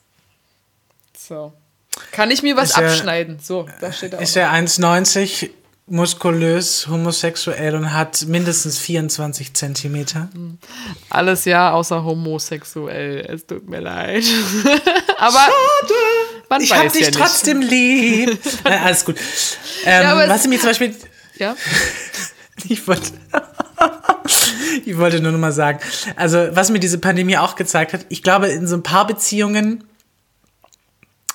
So. Kann ich mir was Ist abschneiden? So, da steht auch. Ist er 1,90, muskulös, homosexuell und hat mindestens 24 Zentimeter. Alles ja, außer homosexuell. Es tut mir leid. Aber man Ich hab dich ja trotzdem lieb. Nein, alles gut. Ähm, Ja, was sie mir zum Beispiel Ja? Ich wollte, ich wollte nur noch mal sagen, also was mir diese Pandemie auch gezeigt hat, ich glaube, in so ein paar Beziehungen,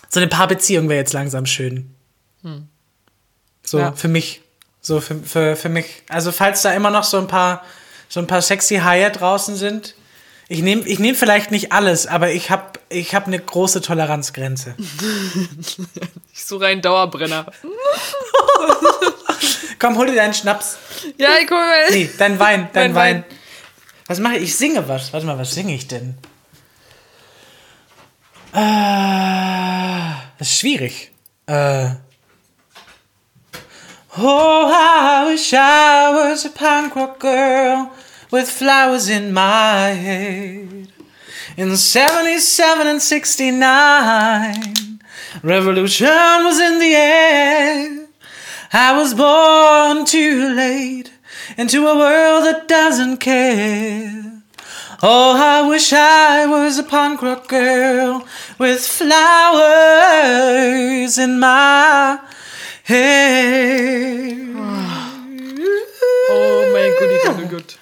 so eine Paarbeziehung wäre jetzt langsam schön. So, Ja. für mich. So, für, für, für mich. Also, falls da immer noch so ein paar, so ein paar sexy Haie draußen sind, ich nehme ich nehm vielleicht nicht alles, aber ich habe ich hab eine große Toleranzgrenze. Ich suche einen Dauerbrenner. Komm, hol dir deinen Schnaps. Ja, ich guck mal. Nee, dein Wein, dein Wein. Wein. Was mache ich? Ich singe was. Warte mal, was singe ich denn? Ah, das ist schwierig. Äh. Oh, I wish I was a punk rock girl with flowers in my head. In 77 and 69, revolution was in the air. I was born too late into a world that doesn't care. Oh, I wish I was a punk rock girl with flowers in my hair. Oh mein Gott, Gott, Gott.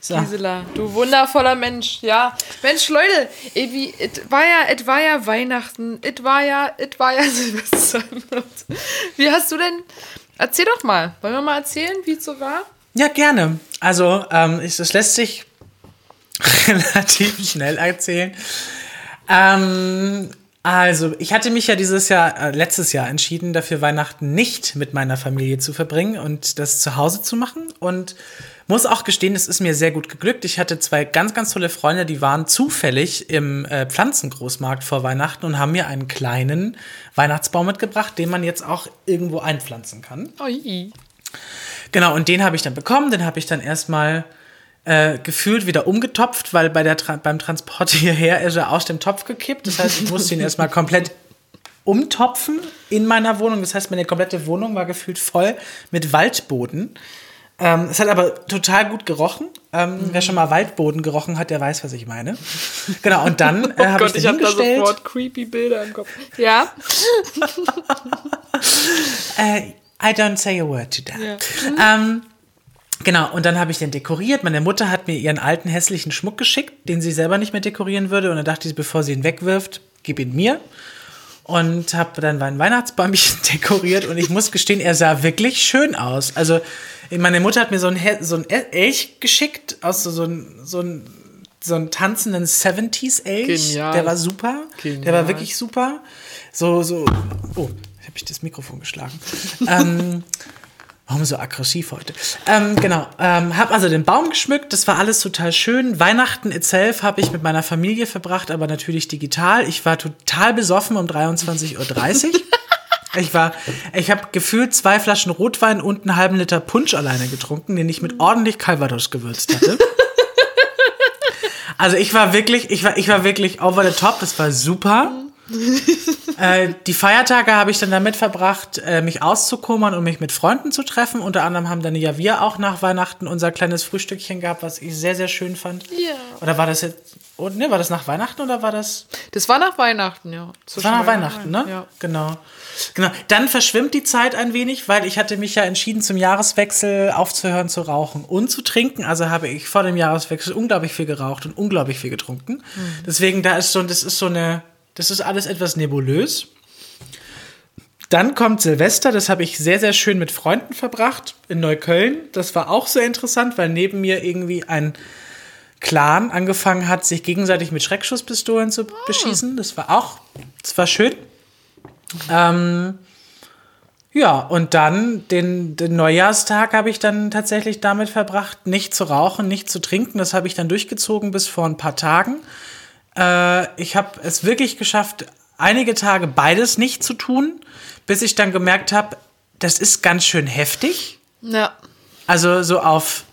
So. Gisela, du wundervoller Mensch, ja. Mensch, Leute, ey, wie, it war ja, it war ja Weihnachten, it war ja, it war ja Silvester. Wie hast du denn, erzähl doch mal, wollen wir mal erzählen, wie es so war? Ja, gerne. Also, ähm, es, es lässt sich relativ schnell erzählen. Ähm, also, ich hatte mich ja dieses Jahr, äh, letztes Jahr entschieden, dafür Weihnachten nicht mit meiner Familie zu verbringen und das zu Hause zu machen. Und muss auch gestehen, es ist mir sehr gut geglückt. Ich hatte zwei ganz, ganz tolle Freunde, die waren zufällig im äh, Pflanzengroßmarkt vor Weihnachten und haben mir einen kleinen Weihnachtsbaum mitgebracht, den man jetzt auch irgendwo einpflanzen kann. Ui. Genau, und den habe ich dann bekommen. Den habe ich dann erstmal äh, gefühlt wieder umgetopft, weil bei der Tra beim Transport hierher ist er aus dem Topf gekippt. Das heißt, ich musste ihn erstmal komplett umtopfen in meiner Wohnung. Das heißt, meine komplette Wohnung war gefühlt voll mit Waldboden. Ähm, es hat aber total gut gerochen. Ähm, Wer schon mal Waldboden gerochen hat, der weiß, was ich meine. Genau, und dann äh, Oh habe ich Gott, ich den habe da hingestellt. sofort creepy Bilder im Kopf. Ja? Äh, I don't say a word to that. Ja. Ähm, genau, und dann habe ich den dekoriert. Meine Mutter hat mir ihren alten hässlichen Schmuck geschickt, den sie selber nicht mehr dekorieren würde. Und dann dachte ich, bevor sie ihn wegwirft, gib ihn mir. und habe dann mein Weihnachtsbäumchen dekoriert und ich muss gestehen, er sah wirklich schön aus. Also meine Mutter hat mir so ein, so ein Elch geschickt aus so, so, ein, so ein so einen tanzenden 70s-Elch. Der war super. Genial. Der war wirklich super. So, so. Oh, habe ich das Mikrofon geschlagen. ähm, Warum so aggressiv heute? Ähm, genau. Ähm, hab also den Baum geschmückt. Das war alles total schön. Weihnachten itself habe ich mit meiner Familie verbracht, aber natürlich digital. Ich war total besoffen um 23.30 Uhr. ich war, ich habe gefühlt zwei Flaschen Rotwein und einen halben Liter Punsch alleine getrunken, den ich mit ordentlich Calvados gewürzt hatte. Also ich war wirklich, ich war, ich war wirklich over the top. Das war super. Äh, die Feiertage habe ich dann damit verbracht, äh, mich auszukummern und mich mit Freunden zu treffen. Unter anderem haben dann ja wir auch nach Weihnachten unser kleines Frühstückchen gehabt, was ich sehr, sehr schön fand. Ja. Oder war das jetzt, oh, ne, war das nach Weihnachten oder war das? Das war nach Weihnachten, ja. Das war nach Weihnachten, ne? Ja. Genau. Genau. Dann verschwimmt die Zeit ein wenig, weil ich hatte mich ja entschieden, zum Jahreswechsel aufzuhören zu rauchen und zu trinken. Also habe ich vor dem Jahreswechsel unglaublich viel geraucht und unglaublich viel getrunken. Mhm. Deswegen, da ist so, das ist so eine das ist alles etwas nebulös. Dann kommt Silvester, das habe ich sehr, sehr schön mit Freunden verbracht in Neukölln. Das war auch sehr interessant, weil neben mir irgendwie ein Clan angefangen hat, sich gegenseitig mit Schreckschusspistolen zu oh. beschießen. Das war auch, das war schön. Ähm, ja, und dann den, den Neujahrstag habe ich dann tatsächlich damit verbracht, nicht zu rauchen, nicht zu trinken. Das habe ich dann durchgezogen bis vor ein paar Tagen. Äh, ich habe es wirklich geschafft, einige Tage beides nicht zu tun, bis ich dann gemerkt habe, das ist ganz schön heftig. Ja. Also so auf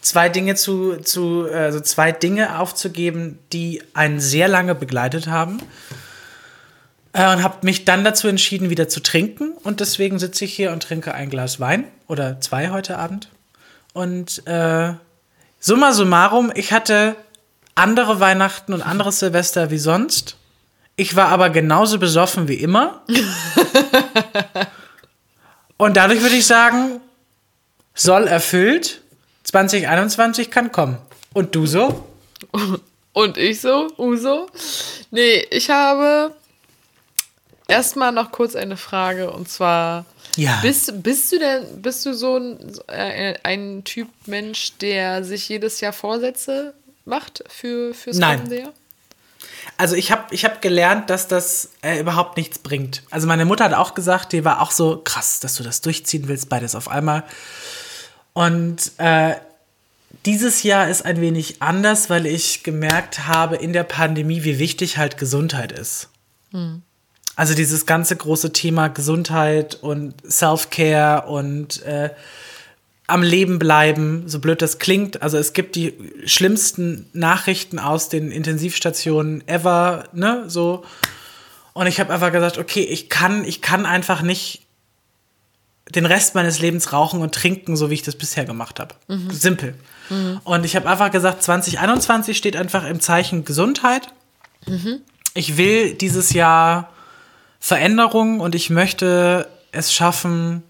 zwei Dinge zu, zu also zwei Dinge aufzugeben, die einen sehr lange begleitet haben. Äh, und habe mich dann dazu entschieden, wieder zu trinken. Und deswegen sitze ich hier und trinke ein Glas Wein oder zwei heute Abend. Und äh, summa summarum, ich hatte andere Weihnachten und anderes Silvester wie sonst. Ich war aber genauso besoffen wie immer. und dadurch würde ich sagen, soll erfüllt, 2021 kann kommen. Und du so? Und ich so? Uso? Nee, ich habe erstmal noch kurz eine Frage und zwar. Ja. Bist, bist du denn, bist du so ein, äh, ein Typ Mensch, der sich jedes Jahr Vorsätze macht für, fürs Nein. kommende Jahr? Also ich habe ich hab gelernt, dass das äh, überhaupt nichts bringt. Also meine Mutter hat auch gesagt, die war auch so krass, dass du das durchziehen willst, beides auf einmal. Und äh, dieses Jahr ist ein wenig anders, weil ich gemerkt habe in der Pandemie, wie wichtig halt Gesundheit ist. Hm. Also dieses ganze große Thema Gesundheit und Self-Care und äh, am Leben bleiben, so blöd das klingt. Also es gibt die schlimmsten Nachrichten aus den Intensivstationen ever, ne, so. Und ich habe einfach gesagt, okay, ich kann, ich kann einfach nicht den Rest meines Lebens rauchen und trinken, so wie ich das bisher gemacht habe. Mhm. Simpel. Mhm. Und ich habe einfach gesagt, 2021 steht einfach im Zeichen Gesundheit. Mhm. Ich will dieses Jahr Veränderung und ich möchte es schaffen,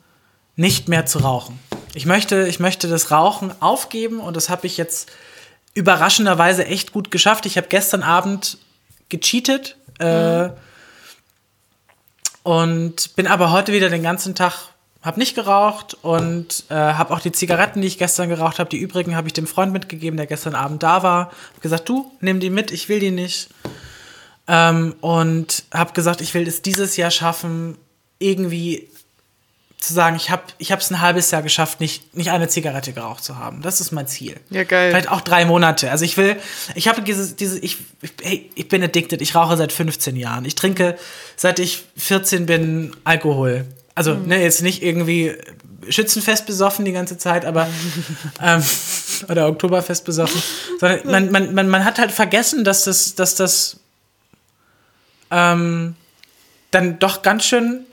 nicht mehr zu rauchen. Ich möchte, ich möchte das Rauchen aufgeben und das habe ich jetzt überraschenderweise echt gut geschafft. Ich habe gestern Abend gecheatet äh, und bin aber heute wieder den ganzen Tag, habe nicht geraucht und äh, habe auch die Zigaretten, die ich gestern geraucht habe, die übrigen habe ich dem Freund mitgegeben, der gestern Abend da war. Habe gesagt, du, nimm die mit, ich will die nicht. Ähm, und habe gesagt, ich will es dieses Jahr schaffen, irgendwie zu sagen, ich habe ich es ein halbes Jahr geschafft, nicht, nicht eine Zigarette geraucht zu haben. Das ist mein Ziel. Ja, geil. Vielleicht auch drei Monate. Also ich will, ich habe diese, diese ich, hey, ich bin addicted. Ich rauche seit 15 Jahren. Ich trinke, seit ich 14 bin, Alkohol. Also, mhm. ne, jetzt nicht irgendwie Schützenfest besoffen die ganze Zeit, aber ähm, oder Oktoberfest besoffen, sondern man, man, man, man hat halt vergessen, dass das, dass das ähm, dann doch ganz schön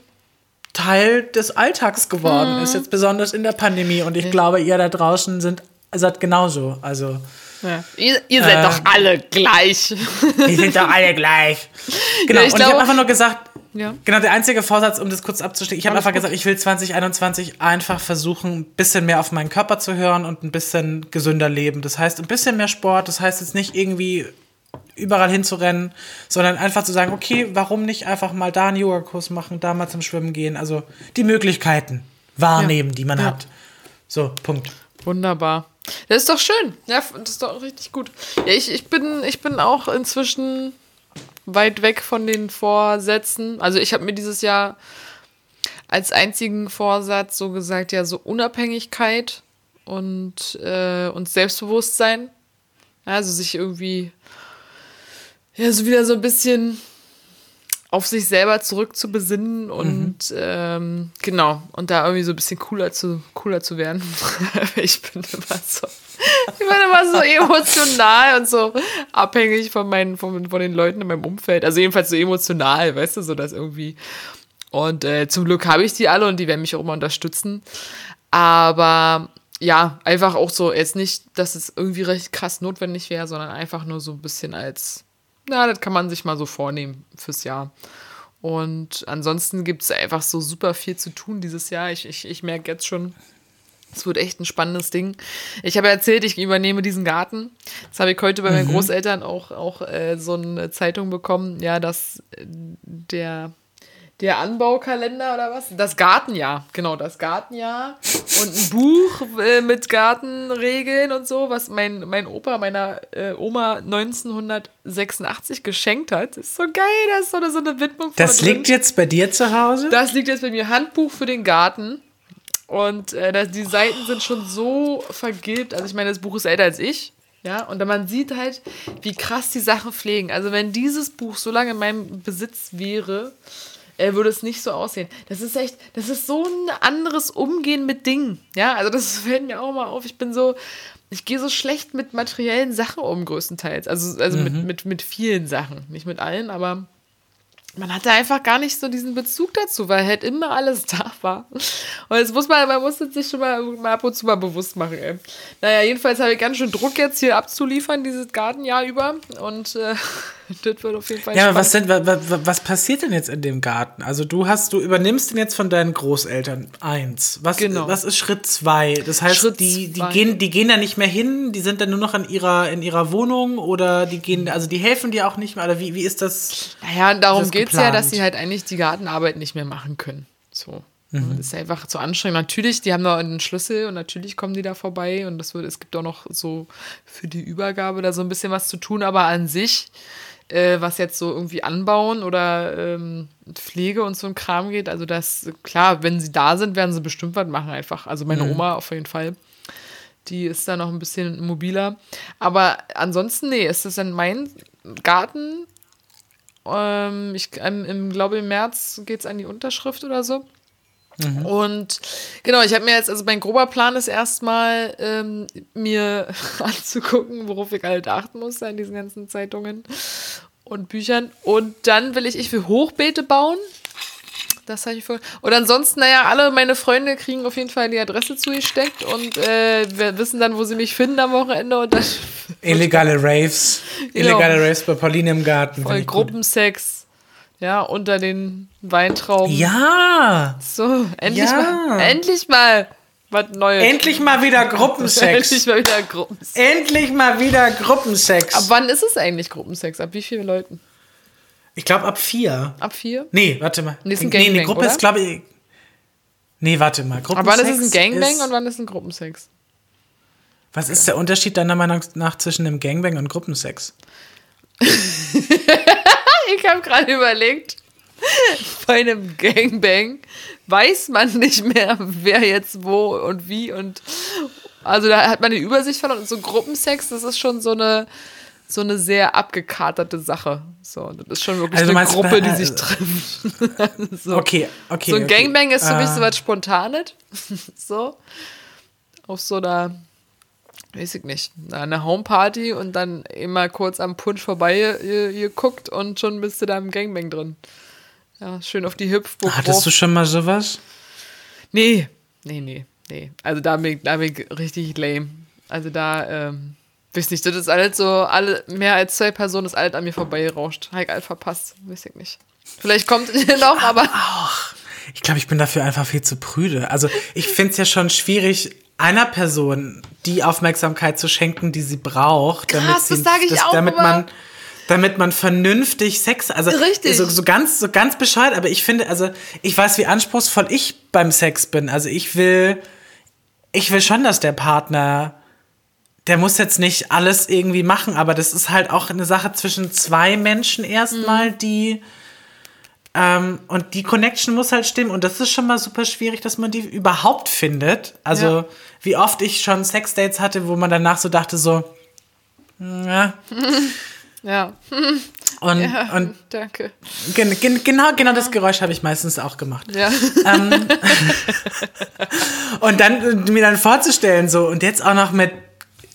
Teil des Alltags geworden mhm. ist, jetzt besonders in der Pandemie. Und ich glaube, ihr da draußen sind, seid genauso. Also. Ja. Ihr, ihr, seid äh, doch alle gleich. Wir sind doch alle gleich. Genau. Ja, ich und ich habe einfach nur gesagt, ja. genau, der einzige Vorsatz, um das kurz abzustecken, ich habe einfach gut. gesagt, ich will 2021 einfach versuchen, ein bisschen mehr auf meinen Körper zu hören und ein bisschen gesünder leben. Das heißt, ein bisschen mehr Sport. Das heißt jetzt nicht irgendwie überall hinzurennen, sondern einfach zu sagen, okay, warum nicht einfach mal da einen Yogakurs machen, da mal zum Schwimmen gehen, also die Möglichkeiten wahrnehmen, Ja. die man Ja. hat. So, Punkt. Wunderbar. Das ist doch schön. Ja, das ist doch richtig gut. Ja, ich, ich, bin, ich bin auch inzwischen weit weg von den Vorsätzen. Also ich habe mir dieses Jahr als einzigen Vorsatz so gesagt, ja, so Unabhängigkeit und, äh, und Selbstbewusstsein. Ja, also sich irgendwie ja, so wieder so ein bisschen auf sich selber zurückzubesinnen und ähm, genau, und da irgendwie so ein bisschen cooler zu, cooler zu werden. ich bin immer so, ich bin immer so emotional und so abhängig von meinen, von, von den Leuten in meinem Umfeld. Also jedenfalls so emotional, weißt du, so dass irgendwie. Und äh, zum Glück habe ich die alle und die werden mich auch immer unterstützen. Aber ja, einfach auch so, jetzt nicht, dass es irgendwie recht krass notwendig wäre, sondern einfach nur so ein bisschen als, na, das kann man sich mal so vornehmen fürs Jahr. Und ansonsten gibt es einfach so super viel zu tun dieses Jahr. Ich, ich, ich merke jetzt schon, es wird echt ein spannendes Ding. Ich habe ja erzählt, ich übernehme diesen Garten. Das habe ich heute bei meinen Großeltern auch, auch äh, so eine Zeitung bekommen, ja, dass äh, der, der Anbaukalender oder was? Das Gartenjahr, genau, das Gartenjahr. Und ein Buch äh, mit Gartenregeln und so, was mein, mein Opa meiner äh, Oma 1986 geschenkt hat. ist so geil, da ist so eine, so eine Widmung Das vorne drin. liegt jetzt bei dir zu Hause? Das liegt jetzt bei mir. Handbuch für den Garten. Und äh, das, die Seiten sind schon so vergilbt. Also ich meine, das Buch ist älter als ich. Ja, und dann man sieht halt, wie krass die Sachen pflegen. Also wenn dieses Buch so lange in meinem Besitz wäre, äh, würde es nicht so aussehen. Das ist echt, das ist so ein anderes Umgehen mit Dingen. Ja, also das fällt mir auch mal auf. Ich bin so, ich gehe so schlecht mit materiellen Sachen um, größtenteils. Also, also mit, mit, mit vielen Sachen. Nicht mit allen, aber man hatte einfach gar nicht so diesen Bezug dazu, weil halt immer alles da war. Und jetzt muss man, man muss es sich schon mal, mal ab und zu mal bewusst machen, ey. Naja, jedenfalls habe ich ganz schön Druck jetzt hier abzuliefern, dieses Gartenjahr über. Und äh, das wird auf jeden Fall Ja, aber was, denn, wa- wa- was passiert denn jetzt in dem Garten? Also du hast, du übernimmst den jetzt von deinen Großeltern eins. Was, Genau. was ist Schritt zwei? Das heißt, Schritt die, die, zwei. gehen, die gehen da nicht mehr hin, die sind dann nur noch in ihrer, in ihrer Wohnung oder die gehen, also die helfen dir auch nicht mehr. Oder wie, wie ist das? Naja, darum geht es ja, dass sie halt eigentlich die Gartenarbeit nicht mehr machen können. So. Mhm. Das ist einfach zu anstrengend. Natürlich, die haben da einen Schlüssel und natürlich kommen die da vorbei und das wird, es gibt auch noch so für die Übergabe da so ein bisschen was zu tun, aber an sich, äh, was jetzt so irgendwie anbauen oder ähm, Pflege und so ein Kram geht, also das, klar, wenn sie da sind, werden sie bestimmt was machen einfach. Also Mhm. meine Oma auf jeden Fall. Die ist da noch ein bisschen mobiler. Aber ansonsten, nee, ist das dann mein Garten ähm, ich ähm, im, glaube im März geht es an die Unterschrift oder so. Und genau, ich habe mir jetzt, also mein grober Plan ist erstmal, ähm, mir anzugucken, worauf ich halt achten muss an diesen ganzen Zeitungen und Büchern. Und dann will ich, ich will Hochbeete bauen. Das habe ich vor. Und ansonsten, naja, alle meine Freunde kriegen auf jeden Fall die Adresse zugesteckt und äh, wir wissen dann, wo sie mich finden am Wochenende und dann Illegale Raves. Genau. Illegale Raves bei Pauline im Garten. voll. Gruppensex. Ja, unter den Weintrauben. Ja! So, endlich Ja. mal. Endlich mal was Neues. Endlich mal wieder Gruppensex. Endlich mal wieder Gruppensex. Endlich mal wieder Gruppensex. Ab wann ist es eigentlich Gruppensex? Ab wie vielen Leuten? ich glaube ab vier. Ab vier? Nee, warte mal. Nee, ist ein nee, eine Gangbang, Gruppe oder? ist, glaube ich. Nee, warte mal. Ab wann ist es ein Gruppensex Gangbang ist- und wann ist ein Gruppensex? Was ist der Unterschied deiner Meinung nach zwischen einem Gangbang und Gruppensex? Ich habe gerade überlegt, bei einem Gangbang weiß man nicht mehr, wer jetzt wo und wie und also da hat man die Übersicht verloren und so Gruppensex, das ist schon so eine so eine sehr abgekaterte Sache. So, das ist schon wirklich Also eine Gruppe, die sich trifft. so. Okay, okay. So ein okay. Gangbang ist für mich Äh, so was Spontanes. so. Auf so einer, weiß ich nicht, eine Homeparty und dann immer kurz am Punsch vorbei geguckt und schon bist du da im Gangbang drin. Ja, schön auf die Hüpfburg. Hattest du schon mal sowas? Nee, nee, nee, nee. Also da bin ich, da bin ich richtig lame. Also da, ähm, weiß nicht, das ist alles so, alle, mehr als zwei Personen ist alles an mir vorbeigerauscht. Habe ich alles verpasst, weiß ich nicht. Vielleicht kommt noch, aber Ich glaube, ich bin dafür einfach viel zu prüde. Also ich finde es ja schon schwierig, einer Person die Aufmerksamkeit zu schenken, die sie braucht, damit Krass, sie, das sag ich auch damit man damit man vernünftig Sex, also Richtig. So, so ganz, so ganz bescheuert, aber ich finde, also ich weiß, wie anspruchsvoll ich beim Sex bin. Also ich will, ich will schon, dass der Partner, der muss jetzt nicht alles irgendwie machen, aber das ist halt auch eine Sache zwischen zwei Menschen erstmal, Mhm. die ähm, und die Connection muss halt stimmen und das ist schon mal super schwierig, dass man die überhaupt findet. Also Ja. wie oft ich schon Sexdates hatte, wo man danach so dachte so, ja, Ja. und, ja. und Danke. gen, gen, genau, genau das Geräusch habe ich meistens auch gemacht. Ja. Und dann mir dann vorzustellen, so, und jetzt auch noch mit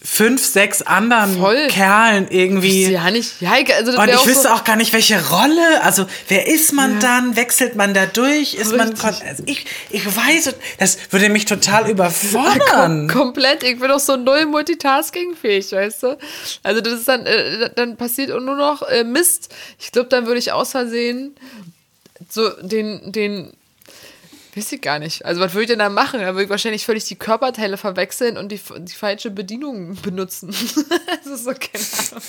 fünf, sechs anderen Voll. Kerlen irgendwie. Ja, nicht. Ja, also Und ich auch wüsste so, auch gar nicht, welche Rolle. Also, wer ist man dann? Wechselt man da durch? Ist man. Richtig. Also ich, ich weiß, das würde mich total überfordern. komplett. Ich bin auch so null multitaskingfähig, weißt du? Also das ist dann, äh, dann passiert nur noch äh, Mist. Ich glaube, dann würde ich aus Versehen so den, den, weiß ich gar nicht. Also was würde ich denn da machen? Da würde ich wahrscheinlich völlig die Körperteile verwechseln und die, die falsche Bedienung benutzen. das ist so keine Ahnung.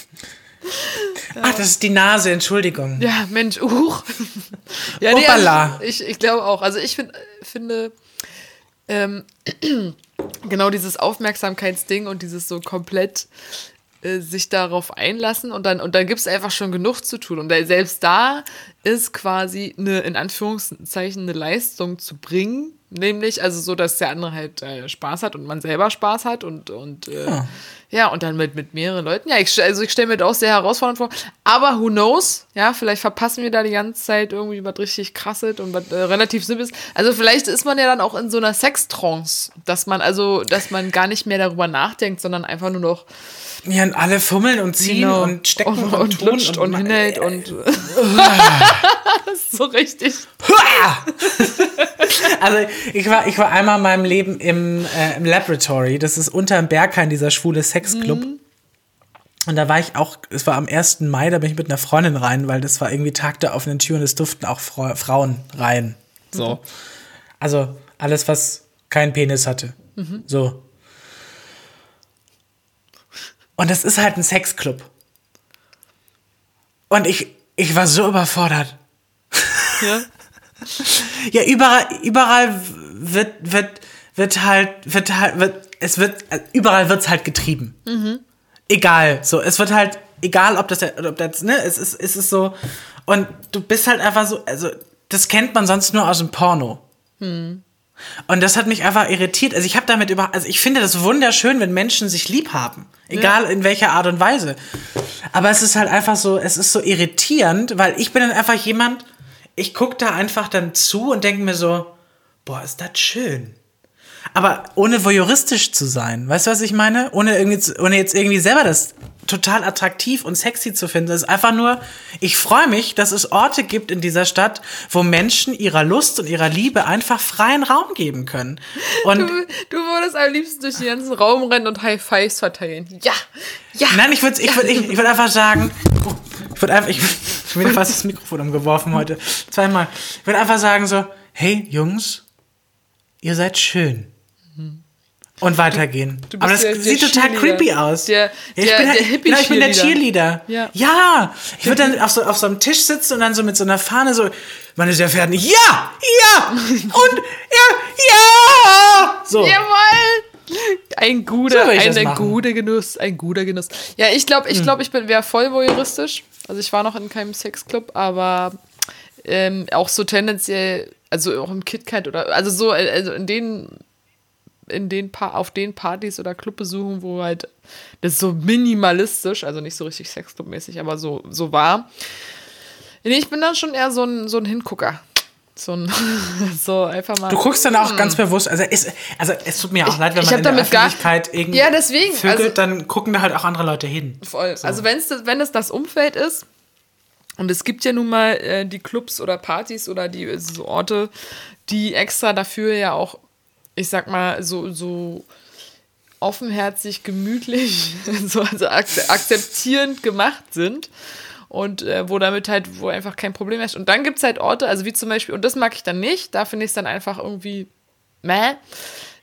Ach, das ist die Nase, Entschuldigung. Ja, Mensch, uch. ja, Hoppala. also ich, ich glaube auch. Also ich find, finde, ähm, genau dieses Aufmerksamkeitsding und dieses so komplett äh, sich darauf einlassen und dann, und dann gibt es einfach schon genug zu tun. Und selbst da ist quasi eine, in Anführungszeichen, eine Leistung zu bringen. Nämlich, also so, dass der andere halt äh, Spaß hat und man selber Spaß hat und, und äh, ja. Und dann mit, mit mehreren Leuten. Ja, ich, also ich stelle mir das auch sehr herausfordernd vor. Aber who knows? Ja, vielleicht verpassen wir da die ganze Zeit irgendwie was richtig krasses und was äh, relativ simples. Also vielleicht ist man ja dann auch in so einer Sextrance, dass man also, dass man gar nicht mehr darüber nachdenkt, sondern einfach nur noch Ja, und alle fummeln und ziehen Genau. und stecken und, und, und tun und, ma- hinhält und das ist so richtig. Also ich war, ich war einmal in meinem Leben im, äh, im Laboratory. Das ist unterm Berghain, dieser schwule Sexclub. Und da war ich auch, es war am 1. Mai, da bin ich mit einer Freundin rein, weil das war irgendwie Tag der offenen Tür und es durften auch Frau, Frauen rein. So. Also alles, was keinen Penis hatte. So. Und das ist halt ein Sexclub. Und ich, ich war so überfordert. Ja. Ja, überall, überall wird, wird, wird halt, wird halt, wird, es wird, äh, überall wird's halt getrieben. Egal, so, es wird halt, egal, ob das, ob das, ne, es ist, es ist so, und du bist halt einfach so, also, das kennt man sonst nur aus dem Porno. Und das hat mich einfach irritiert. Also ich habe damit über, also ich finde das wunderschön, wenn Menschen sich lieb haben, egal in welcher Art und Weise. Aber es ist halt einfach so, es ist so irritierend, weil ich bin dann einfach jemand, ich gucke da einfach dann zu und denke mir so, boah, ist das schön. Aber ohne voyeuristisch zu sein, weißt du, was ich meine? Ohne, irgendwie, ohne jetzt irgendwie selber das total attraktiv und sexy zu finden. Es ist einfach nur, ich freue mich, dass es Orte gibt in dieser Stadt, wo Menschen ihrer Lust und ihrer Liebe einfach freien Raum geben können. Und Du, du würdest am liebsten durch den ganzen Raum rennen und High Fives verteilen. Ja, ja. Nein, ich würde ich würd, ich, ich würd einfach sagen, oh, ich würde einfach, ich schon wieder fast das Mikrofon umgeworfen heute, zweimal. Ich würde einfach sagen so, hey Jungs, ihr seid schön. Und weitergehen. Du bist Aber das der- der sieht total Cheerleader. creepy aus. Der- Ja, ich der- bin, halt- der Hippie- genau, ich bin der Cheerleader. Ja. ja. Ich würde dann auf so, auf so einem Tisch sitzen und dann so mit so einer Fahne so, meine sehr verehrten, ja, ja, und ja, ja. So. Jawohl! Ein guter, So ein machen. guter Genuss, ein guter Genuss. Ja, ich glaube, Hm. ich glaube, ich bin wäre voll voyeuristisch. Also ich war noch in keinem Sexclub, aber ähm, auch so tendenziell, also auch im KitKat oder also so, äh, also in den in den pa auf den Partys oder Clubbesuchen, wo halt das so minimalistisch, also nicht so richtig Sexclub-mäßig, aber so, so war. Ich bin dann schon eher so ein, so ein Hingucker. So ein, so einfach mal. Du guckst dann auch ganz bewusst, also es, also es tut mir auch leid, wenn ich man in der Öffentlichkeit irgendwie Ja, deswegen, vögelt, also- dann gucken da halt auch andere Leute hin. Voll. Also wenn's wenn es das Umfeld ist, und es gibt ja nun mal äh, die Clubs oder Partys oder die äh, so Orte, die extra dafür ja auch, ich sag mal, so, so offenherzig, gemütlich, so also ak akzeptierend gemacht sind. Und äh, wo damit halt, wo einfach kein Problem herrscht. Und dann gibt es halt Orte, also wie zum Beispiel, und das mag ich dann nicht, da finde ich es dann einfach irgendwie meh.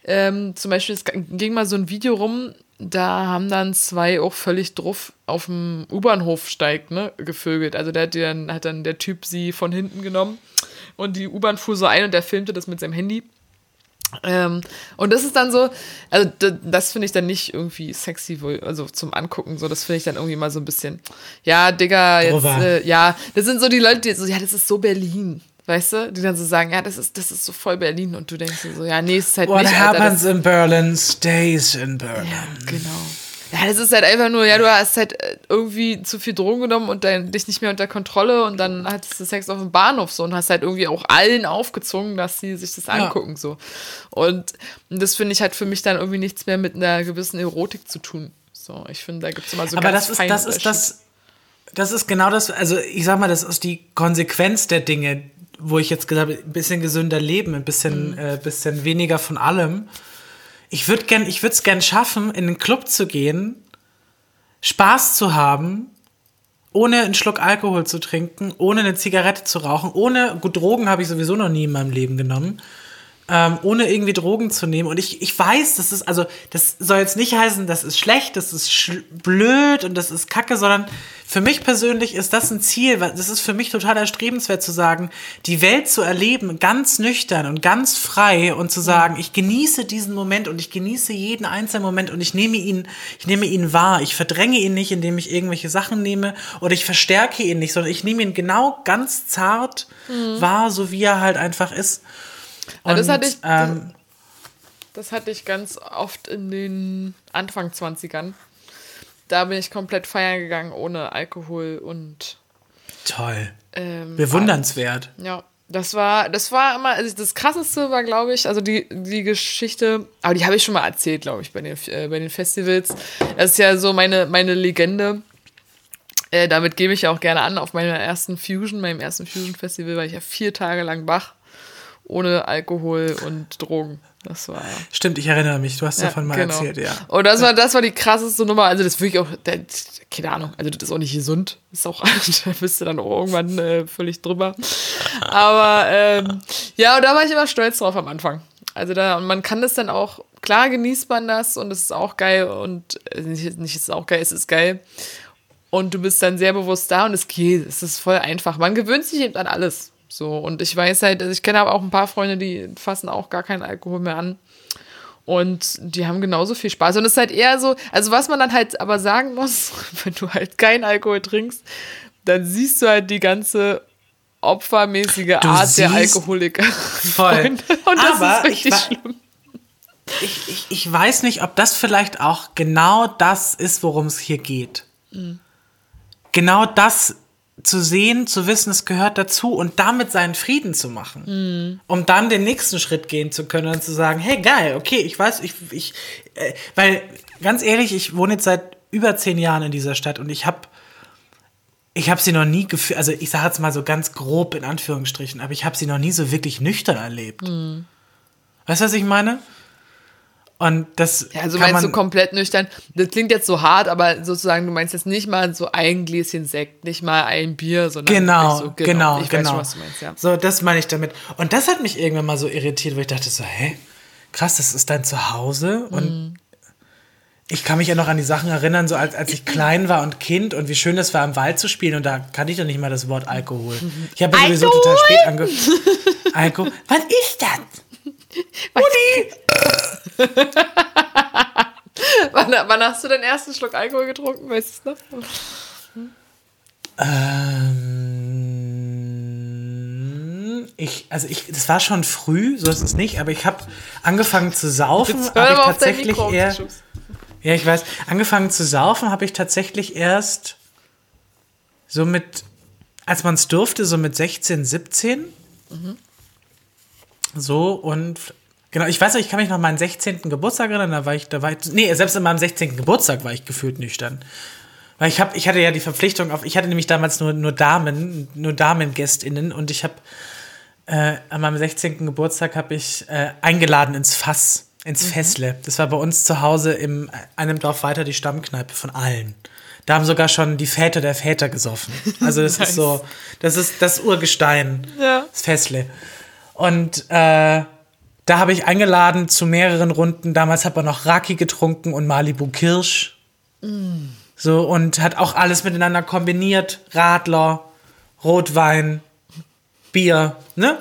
ähm, zum Beispiel, es ging mal so ein Video rum, da haben dann zwei auch völlig drauf auf dem U-Bahnhofsteig ne, gevögelt. Also da hat, dann, hat dann der Typ sie von hinten genommen und die U-Bahn fuhr so ein und der filmte das mit seinem Handy. Ähm, und das ist dann so, also das finde ich dann nicht irgendwie sexy, also zum Angucken, so, das finde ich dann irgendwie mal so ein bisschen, ja, Digga, jetzt, äh, ja, das sind so die Leute, die so, ja, das ist so Berlin, weißt du, die dann so sagen, ja, das ist, das ist so voll Berlin und du denkst so, ja, nee, es ist halt What nicht. What happens in Berlin stays in Berlin. Ja, genau. Ja, das ist halt einfach nur, ja, du hast halt äh, irgendwie zu viel Drogen genommen und dein, dich nicht mehr unter Kontrolle und dann hattest du Sex auf dem Bahnhof so und hast halt irgendwie auch allen aufgezwungen, dass sie sich das angucken ja. so. Und das finde ich halt für mich dann irgendwie nichts mehr mit einer gewissen Erotik zu tun. So, ich finde, da gibt es immer so Aber ganz das ist, das ist das, das ist genau das, also ich sag mal, das ist die Konsequenz der Dinge, wo ich jetzt gesagt habe, ein bisschen gesünder leben, ein bisschen, mhm. äh, bisschen weniger von allem ich würde gern, ich würde es gern schaffen, in den Club zu gehen, Spaß zu haben, ohne einen Schluck Alkohol zu trinken, ohne eine Zigarette zu rauchen, ohne, gut, Drogen habe ich sowieso noch nie in meinem Leben genommen ähm, ohne irgendwie Drogen zu nehmen. Und ich, ich weiß, das ist, also, das soll jetzt nicht heißen, das ist schlecht, das ist blöd und das ist kacke, sondern für mich persönlich ist das ein Ziel, das ist für mich total erstrebenswert zu sagen, die Welt zu erleben, ganz nüchtern und ganz frei und zu sagen, ich genieße diesen Moment und ich genieße jeden einzelnen Moment und ich nehme ihn, ich nehme ihn wahr. Ich verdränge ihn nicht, indem ich irgendwelche Sachen nehme oder ich verstärke ihn nicht, sondern ich nehme ihn genau ganz zart mhm. wahr, so wie er halt einfach ist. Und, das, hatte ich, ähm, das hatte ich ganz oft in den Anfang 20ern. Da bin ich komplett feiern gegangen ohne Alkohol und. Toll. Ähm, Bewundernswert. Ja. Das war, das war immer, also das krasseste war, glaube ich, also die, die Geschichte, aber die habe ich schon mal erzählt, glaube ich, bei den, äh, bei den Festivals. Das ist ja so meine, meine Legende. Äh, damit gebe ich ja auch gerne an. Auf meiner ersten Fusion, meinem ersten Fusion-Festival war ich ja vier Tage lang wach ohne Alkohol und Drogen. Das war. Stimmt, ich erinnere mich, du hast ja, davon mal genau. erzählt, ja. Und das war, das war die krasseste Nummer. Also, das wirklich auch, keine Ahnung, also das ist auch nicht gesund. Das ist auch, da bist du dann auch irgendwann äh, völlig drüber. Aber ähm, ja, und da war ich immer stolz drauf am Anfang. Also da, und man kann das dann auch, klar genießt man das und es ist auch geil und äh, nicht, nicht ist auch geil, es ist geil. Und du bist dann sehr bewusst da und es geht, es ist voll einfach. Man gewöhnt sich eben an alles. So, und ich weiß halt, also ich kenne aber auch ein paar Freunde, die fassen auch gar keinen Alkohol mehr an. Und die haben genauso viel Spaß. Und es ist halt eher so, also was man dann halt aber sagen muss, wenn du halt keinen Alkohol trinkst, dann siehst du halt die ganze opfermäßige du Art der Alkoholiker. Voll. Und das aber ist richtig ich schlimm. Ich, ich, ich weiß nicht, ob das vielleicht auch genau das ist, worum es hier geht. Mhm. Genau das zu sehen, zu wissen, es gehört dazu und damit seinen Frieden zu machen. Mhm. Um dann den nächsten Schritt gehen zu können und zu sagen, hey, geil, okay, ich weiß, ich, ich, äh, weil, ganz ehrlich, ich wohne jetzt seit über zehn Jahren in dieser Stadt und ich habe ich habe sie noch nie gefühlt, also ich sage jetzt mal so ganz grob in Anführungsstrichen, aber ich habe sie noch nie so wirklich nüchtern erlebt. Mhm. Weißt du, was ich meine? Und das. Ja, also meinst du komplett nüchtern? Das klingt jetzt so hart, aber sozusagen, du meinst jetzt nicht mal so ein Gläschen Sekt, nicht mal ein Bier, sondern. Genau, so, genau, genau. Ich genau. weiß schon, was du meinst, ja. So, das meine ich damit. Und das hat mich irgendwann mal so irritiert, weil ich dachte so, hä? Krass, das ist dein Zuhause und. Mhm. Ich kann mich ja noch an die Sachen erinnern, so als, als ich klein war und Kind und wie schön es war, im Wald zu spielen und da kannte ich doch nicht mal das Wort Alkohol. Ich habe sowieso total spät ange... Alkohol? Was ist das? Mutti! wann, wann, hast du den ersten Schluck Alkohol getrunken? Weißt du es noch? Ähm, ich, also ich, das war schon früh, so ist es nicht, aber ich habe angefangen zu saufen, habe ich tatsächlich eher. Ja, ich weiß. Angefangen zu saufen habe ich tatsächlich erst so mit, als man es durfte, so mit 16, 17. Mhm. So, und genau, ich weiß noch, ich kann mich noch an meinen 16. Geburtstag erinnern, da war ich, da war ich, nee, selbst an meinem 16. Geburtstag war ich gefühlt nüchtern. Weil ich, hab, ich hatte ja die Verpflichtung auf, ich hatte nämlich damals nur, nur Damen, nur Damengästinnen und ich habe äh, an meinem 16. Geburtstag habe ich äh, eingeladen ins Fass, ins mhm. Fessle. Das war bei uns zu Hause in einem Dorf weiter die Stammkneipe von allen. Da haben sogar schon die Väter der Väter gesoffen. Also das nice. ist so, das ist das Urgestein, ja. das Fessle. Und äh, da habe ich eingeladen zu mehreren Runden. Damals hat man noch Raki getrunken und Malibu Kirsch. So, und hat auch alles miteinander kombiniert. Radler, Rotwein, Bier, ne?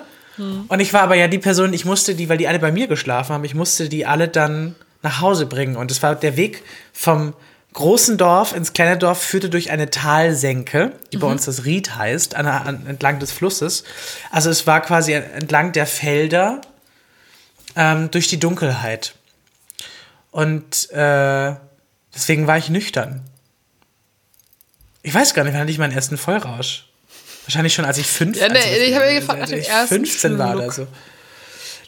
Und ich war aber ja die Person, ich musste die, weil die alle bei mir geschlafen haben, ich musste die alle dann nach Hause bringen. Und es war der Weg vom großen Dorf ins kleine Dorf führte durch eine Talsenke, die bei uns das Ried heißt, an, an, entlang des Flusses. Also es war quasi entlang der Felder ähm, durch die Dunkelheit. Und äh, deswegen war ich nüchtern. Ich weiß gar nicht, wann hatte ich meinen ersten Vollrausch? Wahrscheinlich schon, als ich fünf Ja, nee, als ich habe ja gefragt nach als dem ich ersten 15 war oder so.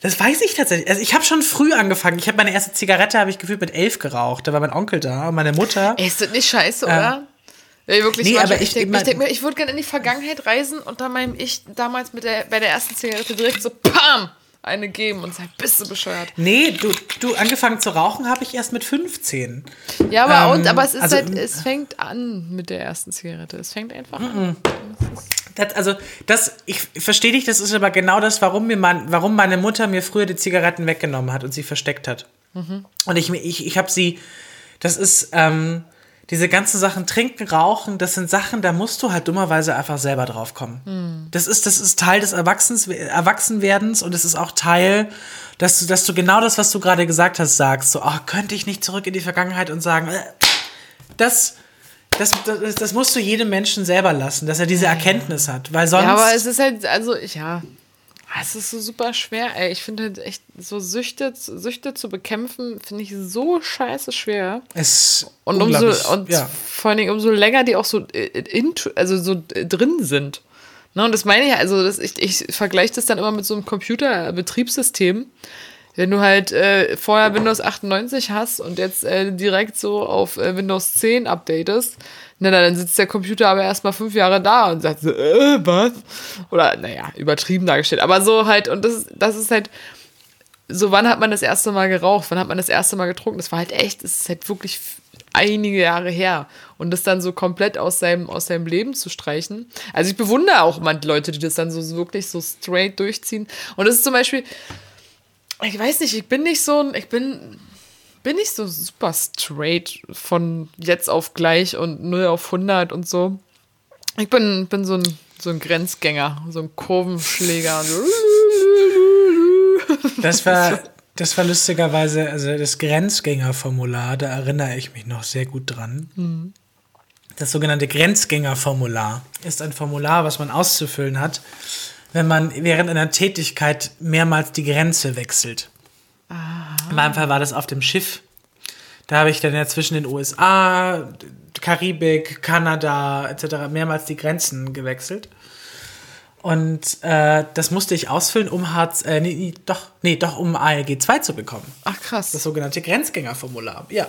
Das weiß ich tatsächlich. Also ich habe schon früh angefangen. Ich habe meine erste Zigarette, habe ich gefühlt mit elf geraucht. Da war mein Onkel da und meine Mutter. Ey, ist das nicht scheiße, oder? Ey, wirklich, nee, manchmal, aber ich denke ich denk mir, ich würde gerne in die Vergangenheit reisen und dann meinem Ich damals mit der, bei der ersten Zigarette direkt so PAM eine geben und sagen, bist du bescheuert. Nee, du, du angefangen zu rauchen habe ich erst mit 15. Ja, aber, Ähm, und, aber es ist also- halt, es fängt an mit der ersten Zigarette. Es fängt einfach an. Das, also, das, ich verstehe dich, das ist aber genau das, warum, mir mein, warum meine Mutter mir früher die Zigaretten weggenommen hat und sie versteckt hat. Und ich, ich, ich habe sie, das ist, ähm, diese ganzen Sachen, trinken, rauchen, das sind Sachen, da musst du halt dummerweise einfach selber drauf kommen. Das, ist, das ist Teil des Erwachsens, Erwachsenwerdens und es ist auch Teil, dass du, dass du genau das, was du gerade gesagt hast, sagst. So, oh, könnte ich nicht zurück in die Vergangenheit und sagen, äh, das, das, das, das musst du jedem Menschen selber lassen, dass er diese Erkenntnis hat. Weil sonst. Ja, aber es ist halt, also, ja, es ist so super schwer, ey. Ich finde halt echt, so Süchte, Süchte zu bekämpfen, finde ich so scheiße schwer. es Und umso, und ja. vor allen Dingen umso länger die auch so, äh, into, also so äh, drin sind. Ne, und das meine ich, also das, ich, ich vergleiche das dann immer mit so einem Computerbetriebssystem. Wenn du halt äh, vorher Windows 98 hast und jetzt äh, direkt so auf äh, Windows 10 updatest, na, dann sitzt der Computer aber erstmal fünf Jahre da und sagt so, äh, was? Oder, naja, übertrieben dargestellt. Aber so halt, und das, das ist halt, so wann hat man das erste Mal geraucht, wann hat man das erste Mal getrunken? Das war halt echt, das ist halt wirklich einige Jahre her. Und das dann so komplett aus seinem, aus seinem Leben zu streichen. Also ich bewundere auch die Leute, die das dann so wirklich so straight durchziehen. Und das ist zum Beispiel, ich weiß nicht, ich bin nicht so ein, ich bin, bin nicht so super straight von jetzt auf gleich und 0 auf 100 und so. Ich bin, bin so ein, so ein Grenzgänger, so ein Kurvenschläger. Das war, das war lustigerweise, also das Grenzgängerformular, da erinnere ich mich noch sehr gut dran. Das sogenannte Grenzgängerformular ist ein Formular, was man auszufüllen hat, wenn man während einer Tätigkeit mehrmals die Grenze wechselt. In meinem Fall war das auf dem Schiff. Da habe ich dann ja zwischen den USA, Karibik, Kanada etc. mehrmals die Grenzen gewechselt. Und äh, das musste ich ausfüllen, um Hartz, äh, nee, doch, nee, doch, um ALG 2 zu bekommen. Ach krass. Das sogenannte Grenzgängerformular. Ja.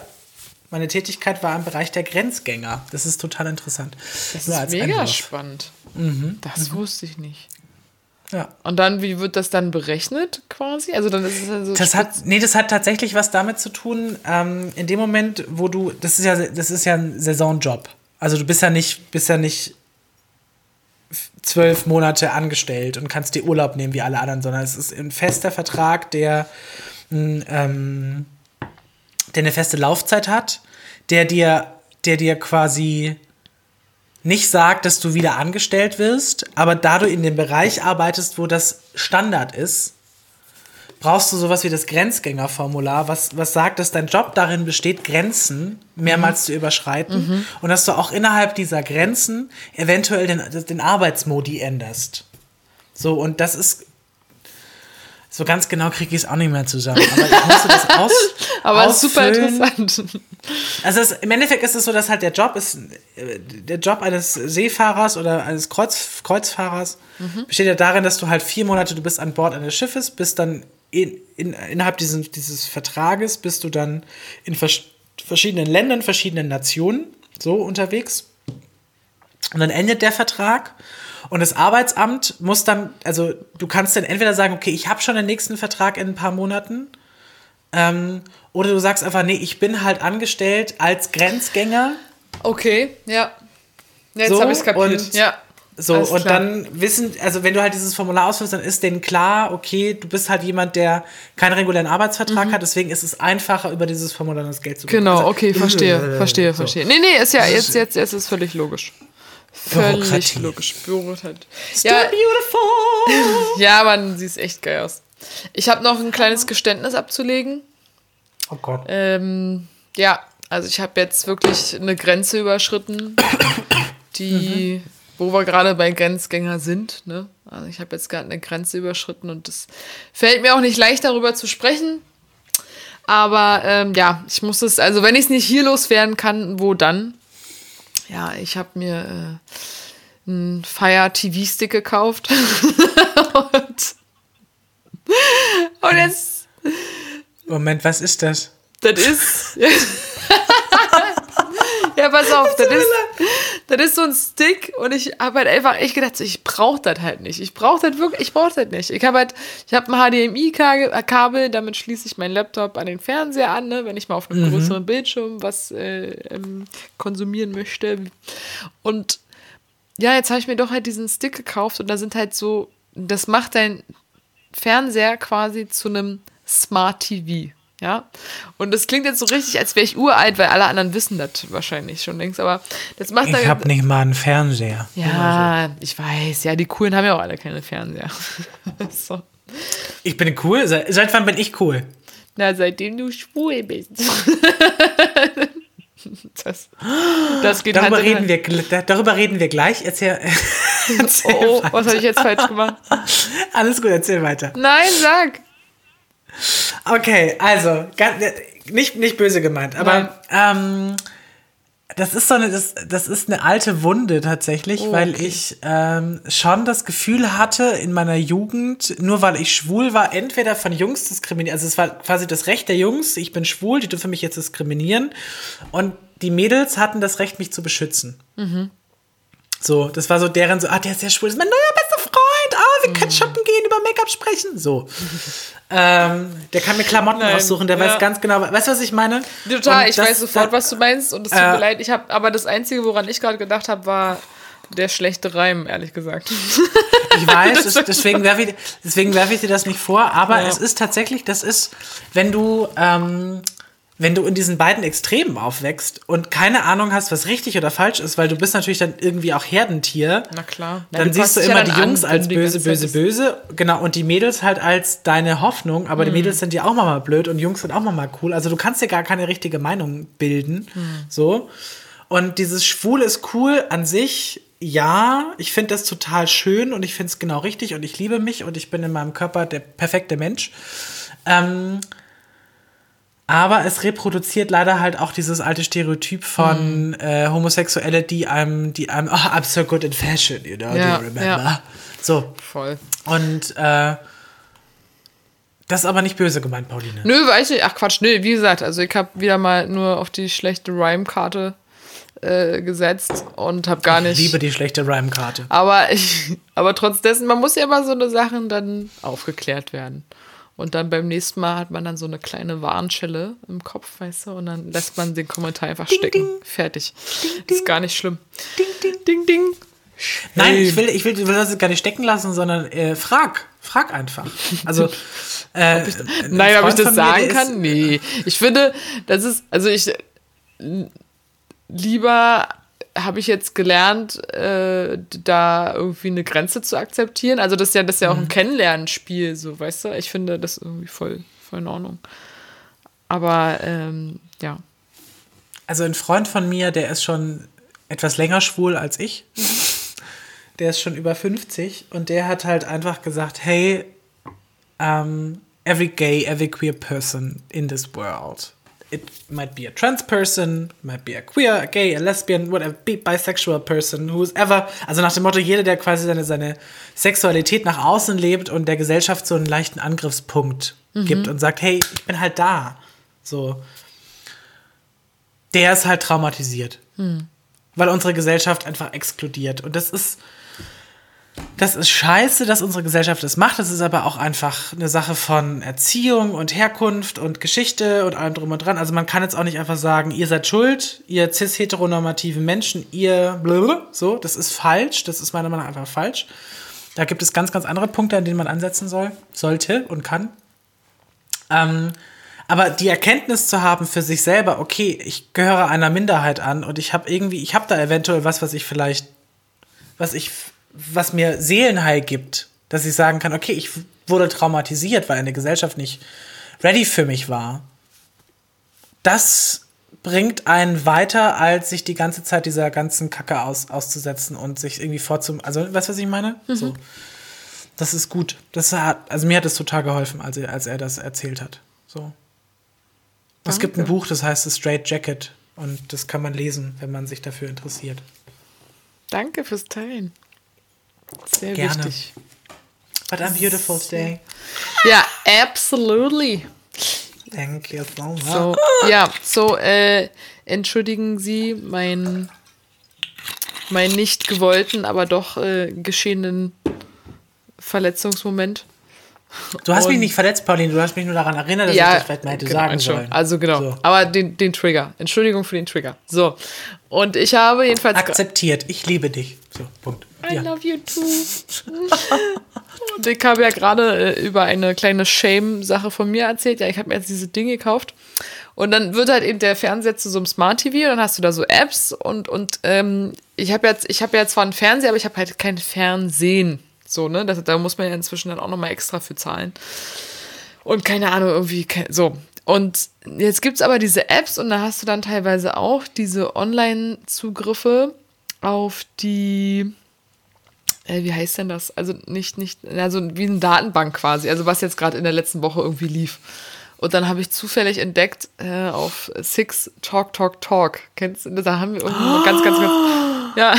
Meine Tätigkeit war im Bereich der Grenzgänger. Das ist total interessant. Das ist mega spannend. Mhm. Das wusste ich nicht. Ja. Und dann, wie wird das dann berechnet quasi? Also dann ist es dann so. Das hat, nee, das hat tatsächlich was damit zu tun, ähm, in dem Moment, wo du, das ist ja, das ist ja ein Saisonjob. Also du bist ja nicht, bist ja nicht zwölf Monate angestellt und kannst dir Urlaub nehmen wie alle anderen, sondern es ist ein fester Vertrag, der, ähm, der eine feste Laufzeit hat, der dir, der dir quasi nicht sagt, dass du wieder angestellt wirst, aber da du in dem Bereich arbeitest, wo das Standard ist, brauchst du sowas wie das Grenzgängerformular, was, was sagt, dass dein Job darin besteht, Grenzen mehrmals zu überschreiten und dass du auch innerhalb dieser Grenzen eventuell den, den Arbeitsmodi änderst. So, und das ist. So ganz genau kriege ich es auch nicht mehr zusammen. Aber ich musste das aus. aber es ist super interessant. Also es, im Endeffekt ist es so, dass halt der Job ist, der Job eines Seefahrers oder eines Kreuz, Kreuzfahrers besteht ja darin, dass du halt vier Monate, du bist an Bord eines Schiffes, bist dann in, in, innerhalb diesen, dieses Vertrages, bist du dann in vers verschiedenen Ländern, verschiedenen Nationen so unterwegs. Und dann endet der Vertrag und das Arbeitsamt muss dann, also du kannst dann entweder sagen, okay, ich habe schon den nächsten Vertrag in ein paar Monaten, ähm, oder du sagst einfach, nee, ich bin halt angestellt als Grenzgänger. Okay, ja. ja jetzt So, habe ich es kapiert. und- Ja. So, Alles und klar. dann wissen, also wenn du halt dieses Formular ausfüllst, dann ist denen klar, okay, du bist halt jemand, der keinen regulären Arbeitsvertrag hat, deswegen ist es einfacher, über dieses Formular das Geld zu bekommen. Mhm. Genau, Also, okay, verstehe, verstehe, so. verstehe. Nee, nee, ist ja jetzt, jetzt, jetzt ist völlig logisch. Völlig logisch. Bürokratie. Still Ja, beautiful. ja, Mann, sie ist echt geil aus. Ich habe noch ein kleines Geständnis abzulegen. Oh Gott. Ähm, ja, also ich habe jetzt wirklich eine Grenze überschritten, die, wo wir gerade bei Grenzgänger sind. Ne? Also ich habe jetzt gerade eine Grenze überschritten und es fällt mir auch nicht leicht, darüber zu sprechen. Aber ähm, ja, ich muss es, also wenn ich es nicht hier loswerden kann, wo dann? Ja, ich habe mir äh, einen Fire TV-Stick gekauft. und, und jetzt Moment, was ist das? das ist. ja, pass auf, das ist, das ist so ein Stick und ich habe halt einfach echt gedacht, ich brauche das halt nicht. Ich brauche das wirklich, ich brauche das nicht. Ich habe halt, ich habe ein HDMI-Kabel, damit schließe ich meinen Laptop an den Fernseher an, ne, wenn ich mal auf einem größeren Bildschirm was äh, ähm, konsumieren möchte. Und ja, jetzt habe ich mir doch halt diesen Stick gekauft und da sind halt so, das macht dein Fernseher quasi zu einem Smart TV. Ja, und das klingt jetzt so richtig, als wäre ich uralt, weil alle anderen wissen das wahrscheinlich schon längst, aber das macht Ich habe nicht mal einen Fernseher. ja, ich weiß, ja, die Coolen haben ja auch alle keine Fernseher. so. Ich bin cool. Seit, seit wann bin ich cool? Na, seitdem du schwul bist. das, das geht Darüber in reden, wir, darüber reden wir gleich. Erzähl, erzähl. Oh, oh, weiter. was habe ich jetzt falsch gemacht? Alles gut, erzähl weiter. Nein, sag. Okay, also, ganz, nicht, nicht böse gemeint, aber ähm, das ist so eine, das, das ist eine alte Wunde tatsächlich, Oh, weil okay. ich ähm, schon das Gefühl hatte in meiner Jugend, nur weil ich schwul war, entweder von Jungs diskriminiert, also es war quasi das Recht der Jungs, ich bin schwul, die dürfen mich jetzt diskriminieren und die Mädels hatten das Recht, mich zu beschützen. So, das war so deren so, ah, der ist ja schwul, das ist mein neuer ah, wir Mhm. können shoppen gehen, über Make-up sprechen, so. ähm, der kann mir Klamotten Nein, aussuchen, der ja. weiß ganz genau, weißt du, was ich meine? Total, Und ich das- weiß sofort, da- was du meinst und es tut Äh, mir leid. Ich habe, aber das Einzige, woran ich gerade gedacht habe, war der schlechte Reim, ehrlich gesagt. Ich weiß, das, deswegen werfe ich, deswegen werfe ich dir das nicht vor, aber Ja. es ist tatsächlich, das ist, wenn du, ähm, wenn du in diesen beiden Extremen aufwächst und keine Ahnung hast, was richtig oder falsch ist, weil du bist natürlich dann irgendwie auch Herdentier. Na klar. Ja, Dann du siehst du ja immer dann die an, Jungs wenn als böse, böse, böse, genau, und die Mädels halt als deine Hoffnung, aber Mhm. die Mädels sind ja auch mal blöd und Jungs sind auch mal cool. Also du kannst dir gar keine richtige Meinung bilden. Mhm. So. Und dieses Schwul ist cool an sich, ja, ich finde das total schön und ich finde es genau richtig und ich liebe mich und ich bin in meinem Körper der perfekte Mensch. Ähm, aber es reproduziert leider halt auch dieses alte Stereotyp von Mhm. äh, Homosexuelle, die einem, die einem, oh, I'm so good in fashion, you know, Ja, do you remember? ja. So. Voll. Und äh, das ist aber nicht böse gemeint, Pauline. Nö, weiß ich. Ach Quatsch, nö, wie gesagt, also ich habe wieder mal nur auf die schlechte Rhyme-Karte äh, gesetzt und habe gar nicht. Ich liebe die schlechte Rhyme-Karte. Aber ich, aber trotz dessen, man muss ja immer so eine Sachen dann aufgeklärt werden. Und dann beim nächsten Mal hat man dann so eine kleine Warnschelle im Kopf, weißt du, und dann lässt man den Kommentar einfach stecken. Fertig. ist gar nicht schlimm. Ding, ding, ding, ding. Nein, Hey. ich will, ich will, ich will das gar nicht stecken lassen, sondern äh, frag. Frag einfach. Also, äh, Nein, ob ich Freund das von mir, sagen der kann? ist- Nee. Ich finde, das ist, also ich, lieber habe ich jetzt gelernt, äh, da irgendwie eine Grenze zu akzeptieren. Also das ist ja, das ist ja auch ein Mhm. Kennenlernspiel, so, weißt du? Ich finde das irgendwie voll, voll in Ordnung. Aber, ähm, ja. Also ein Freund von mir, der ist schon etwas länger schwul als ich. Der ist schon über 50 und der hat halt einfach gesagt, hey, um, every gay, every queer person in this world. It might be a trans person, might be a queer, a gay, a lesbian, whatever, bi- bisexual person, who's ever. Also nach dem Motto, jeder, der quasi seine, seine Sexualität nach außen lebt und der Gesellschaft so einen leichten Angriffspunkt gibt und sagt, hey, ich bin halt da. So der ist halt traumatisiert. Weil unsere Gesellschaft einfach exkludiert. Und das ist. Das ist scheiße, dass unsere Gesellschaft das macht. Das ist aber auch einfach eine Sache von Erziehung und Herkunft und Geschichte und allem drum und dran. Also man kann jetzt auch nicht einfach sagen, ihr seid schuld, ihr cis-heteronormativen Menschen, ihr blablabla. so, das ist falsch. Das ist meiner Meinung nach einfach falsch. Da gibt es ganz, ganz andere Punkte, an denen man ansetzen soll, sollte und kann. Ähm, aber die Erkenntnis zu haben für sich selber, okay, ich gehöre einer Minderheit an und ich habe irgendwie, ich habe da eventuell was, was ich vielleicht, was ich was mir Seelenheil gibt, dass ich sagen kann, okay, ich wurde traumatisiert, weil eine Gesellschaft nicht ready für mich war. Das bringt einen weiter, als sich die ganze Zeit dieser ganzen Kacke aus, auszusetzen und sich irgendwie vorzum. Also, weißt du, was ich meine? Mhm. So. Das ist gut. Das hat, also mir hat es total geholfen, als er, als er das erzählt hat. So. Es gibt ein Buch, das heißt The Straight Jacket. Und das kann man lesen, wenn man sich dafür interessiert. Danke fürs Teilen. Sehr Gerne. wichtig. What a beautiful day. Ja, absolutely. Thank you so much. So, ja, so, äh, entschuldigen Sie mein, mein nicht gewollten, aber doch äh, geschehenen Verletzungsmoment. Du hast und, mich nicht verletzt, Pauline, du hast mich nur daran erinnert, dass ja, ich das vielleicht mal hätte genau, sagen sollen. Also genau, so. aber den, den Trigger. Entschuldigung für den Trigger. So, und ich habe jedenfalls... Akzeptiert, ich liebe dich. So, Punkt. I ja. love you too. und ich habe ja gerade äh, über eine kleine Shame-Sache von mir erzählt. Ja, ich habe mir jetzt diese Dinge gekauft. Und dann wird halt eben der Fernseher zu so einem Smart TV und dann hast du da so Apps und, und ähm, ich habe jetzt, ich habe ja zwar einen Fernseher, aber ich habe halt kein Fernsehen. So, ne? Das, da muss man ja inzwischen dann auch nochmal extra für zahlen. Und keine Ahnung, irgendwie, so. Und jetzt gibt es aber diese Apps und da hast du dann teilweise auch diese Online-Zugriffe auf die äh, wie heißt denn das? Also nicht, nicht, also wie eine Datenbank quasi, also was jetzt gerade in der letzten Woche irgendwie lief. Und dann habe ich zufällig entdeckt äh, auf Six Talk Talk Talk. Kennst du? Da haben wir irgendwie oh. ganz, ganz, ganz. Ja.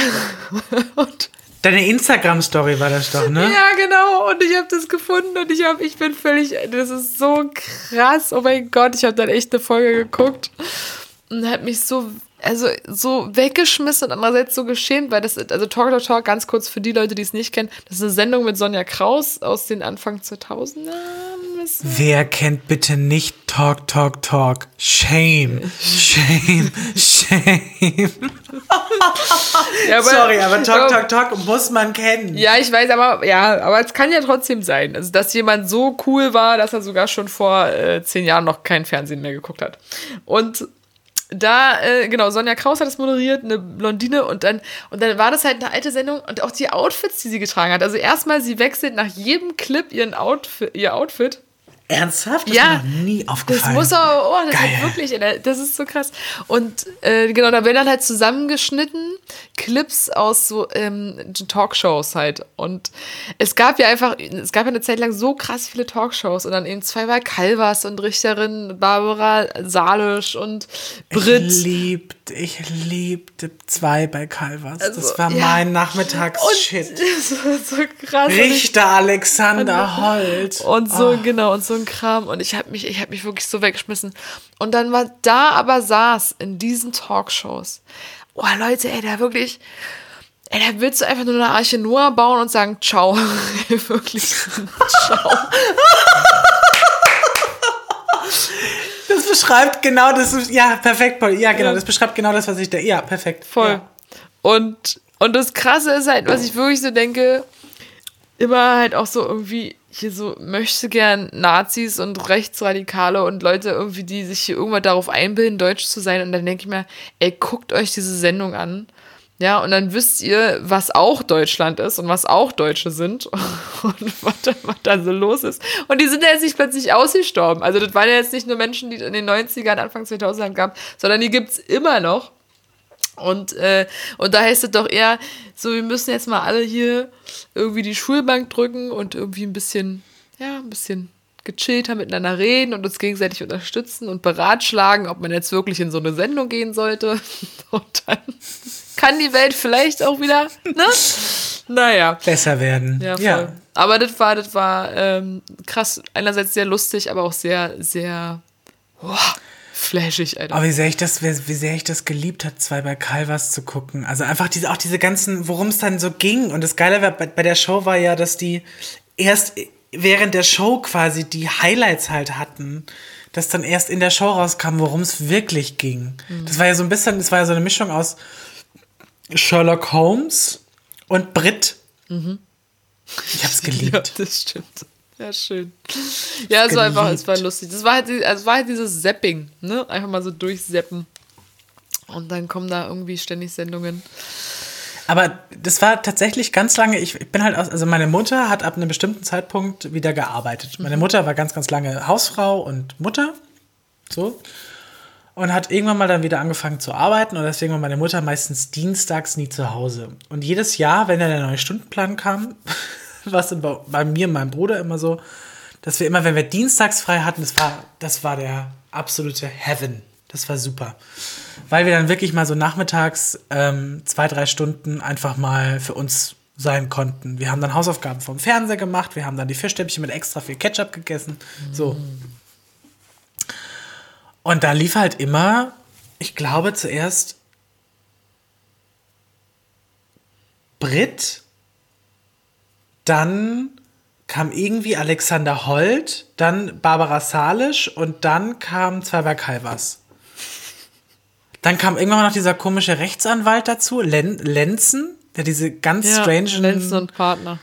und Deine Instagram-Story war das doch, ne? Ja, genau. Und ich habe das gefunden und ich, hab, ich bin völlig. Das ist so krass. Oh mein Gott, ich habe dann echt eine Folge geguckt und hat mich so also so weggeschmissen und andererseits so geschämt, weil das, also Talk Talk Talk, ganz kurz für die Leute, die es nicht kennen, das ist eine Sendung mit Sonja Kraus aus den Anfang 2000ern. Wer kennt bitte nicht Talk Talk Talk? Shame, shame, shame. ja, aber, Sorry, aber Talk Talk Talk muss man kennen. Ja, ich weiß, aber ja, aber es kann ja trotzdem sein, also dass jemand so cool war, dass er sogar schon vor äh, zehn Jahren noch kein Fernsehen mehr geguckt hat. Und da, äh, genau, Sonja Kraus hat das moderiert, eine Blondine und dann, und dann war das halt eine alte Sendung und auch die Outfits, die sie getragen hat. Also erstmal, sie wechselt nach jedem Clip ihren Outfit, ihr Outfit Ernsthaft? Das ja, ist mir noch nie aufgefallen. Das muss auch, oh, das Geil. ist wirklich, das ist so krass. Und äh, genau, da werden dann halt zusammengeschnitten Clips aus so ähm, Talkshows halt. Und es gab ja einfach, es gab ja eine Zeit lang so krass viele Talkshows und dann eben zweimal Calvas und Richterin Barbara Salisch und Brit. Ich liebte, ich liebte zwei bei Calvas. Also, das war ja. mein Nachmittags-Shit. so krass. Richter Alexander Holt. Und so, oh. genau, und so ein Kram. Und ich habe mich, ich habe mich wirklich so weggeschmissen. Und dann war da aber saß in diesen Talkshows. Oh, Leute, ey, da wirklich. Ey, da willst du einfach nur eine Arche Noah bauen und sagen, ciao. wirklich. ciao. Das beschreibt genau das. Ja, perfekt, Paul. Ja, genau, das beschreibt genau das, was ich da. Ja, perfekt. Voll. Ja. Und, und das Krasse ist halt, was ich wirklich so denke, immer halt auch so irgendwie hier so möchte gern Nazis und Rechtsradikale und Leute irgendwie, die sich hier irgendwann darauf einbilden, deutsch zu sein. Und dann denke ich mir, ey, guckt euch diese Sendung an. Ja, und dann wisst ihr, was auch Deutschland ist und was auch Deutsche sind und was da, was da so los ist. Und die sind ja jetzt nicht plötzlich ausgestorben. Also das waren ja jetzt nicht nur Menschen, die es in den 90ern, Anfang 2000 gab, sondern die gibt es immer noch. Und, äh, und da heißt es doch eher, so, wir müssen jetzt mal alle hier irgendwie die Schulbank drücken und irgendwie ein bisschen, ja, ein bisschen gechillter miteinander reden und uns gegenseitig unterstützen und beratschlagen, ob man jetzt wirklich in so eine Sendung gehen sollte. Und dann kann die Welt vielleicht auch wieder, ne? Naja. Besser werden. Ja, ja. Aber das war, das war ähm, krass, einerseits sehr lustig, aber auch sehr, sehr, oh, flashig, Alter. Aber wie sehr ich das, wie, wie sehr ich das geliebt hat, zwei bei Calvas zu gucken. Also einfach diese, auch diese ganzen, worum es dann so ging. Und das Geile war, bei, bei der Show war ja, dass die erst während der Show quasi die Highlights halt hatten. Dass dann erst in der Show rauskam, worum es wirklich ging. Das war ja so ein bisschen, das war ja so eine Mischung aus Sherlock Holmes und Brit. Ich hab's geliebt. Ja, das stimmt. Ja, schön. Ja, es war einfach, es war lustig. Das war halt, also war halt dieses Zapping, ne? Einfach mal so durchseppen. Und dann kommen da irgendwie ständig Sendungen. Aber das war tatsächlich ganz lange, ich, ich bin halt aus, also meine Mutter hat ab einem bestimmten Zeitpunkt wieder gearbeitet. Meine Mutter war ganz, ganz lange Hausfrau und Mutter, so. Und hat irgendwann mal dann wieder angefangen zu arbeiten und deswegen war meine Mutter meistens dienstags nie zu Hause. Und jedes Jahr, wenn dann der neue Stundenplan kam, dann bei, bei mir und meinem Bruder immer so, dass wir immer, wenn wir dienstags frei hatten, das war, das war der absolute Heaven. Das war super. Weil wir dann wirklich mal so nachmittags ähm, zwei, drei Stunden einfach mal für uns sein konnten. Wir haben dann Hausaufgaben vom Fernseher gemacht, wir haben dann die Fischstäbchen mit extra viel Ketchup gegessen. So. Und da lief halt immer, ich glaube zuerst Brit, dann kam irgendwie Alexander Holt, dann Barbara Salisch und dann kam Zweiber Calvas. Dann kam irgendwann noch dieser komische Rechtsanwalt dazu, Len Lenzen, der diese ganz strange Lenzen und Partner.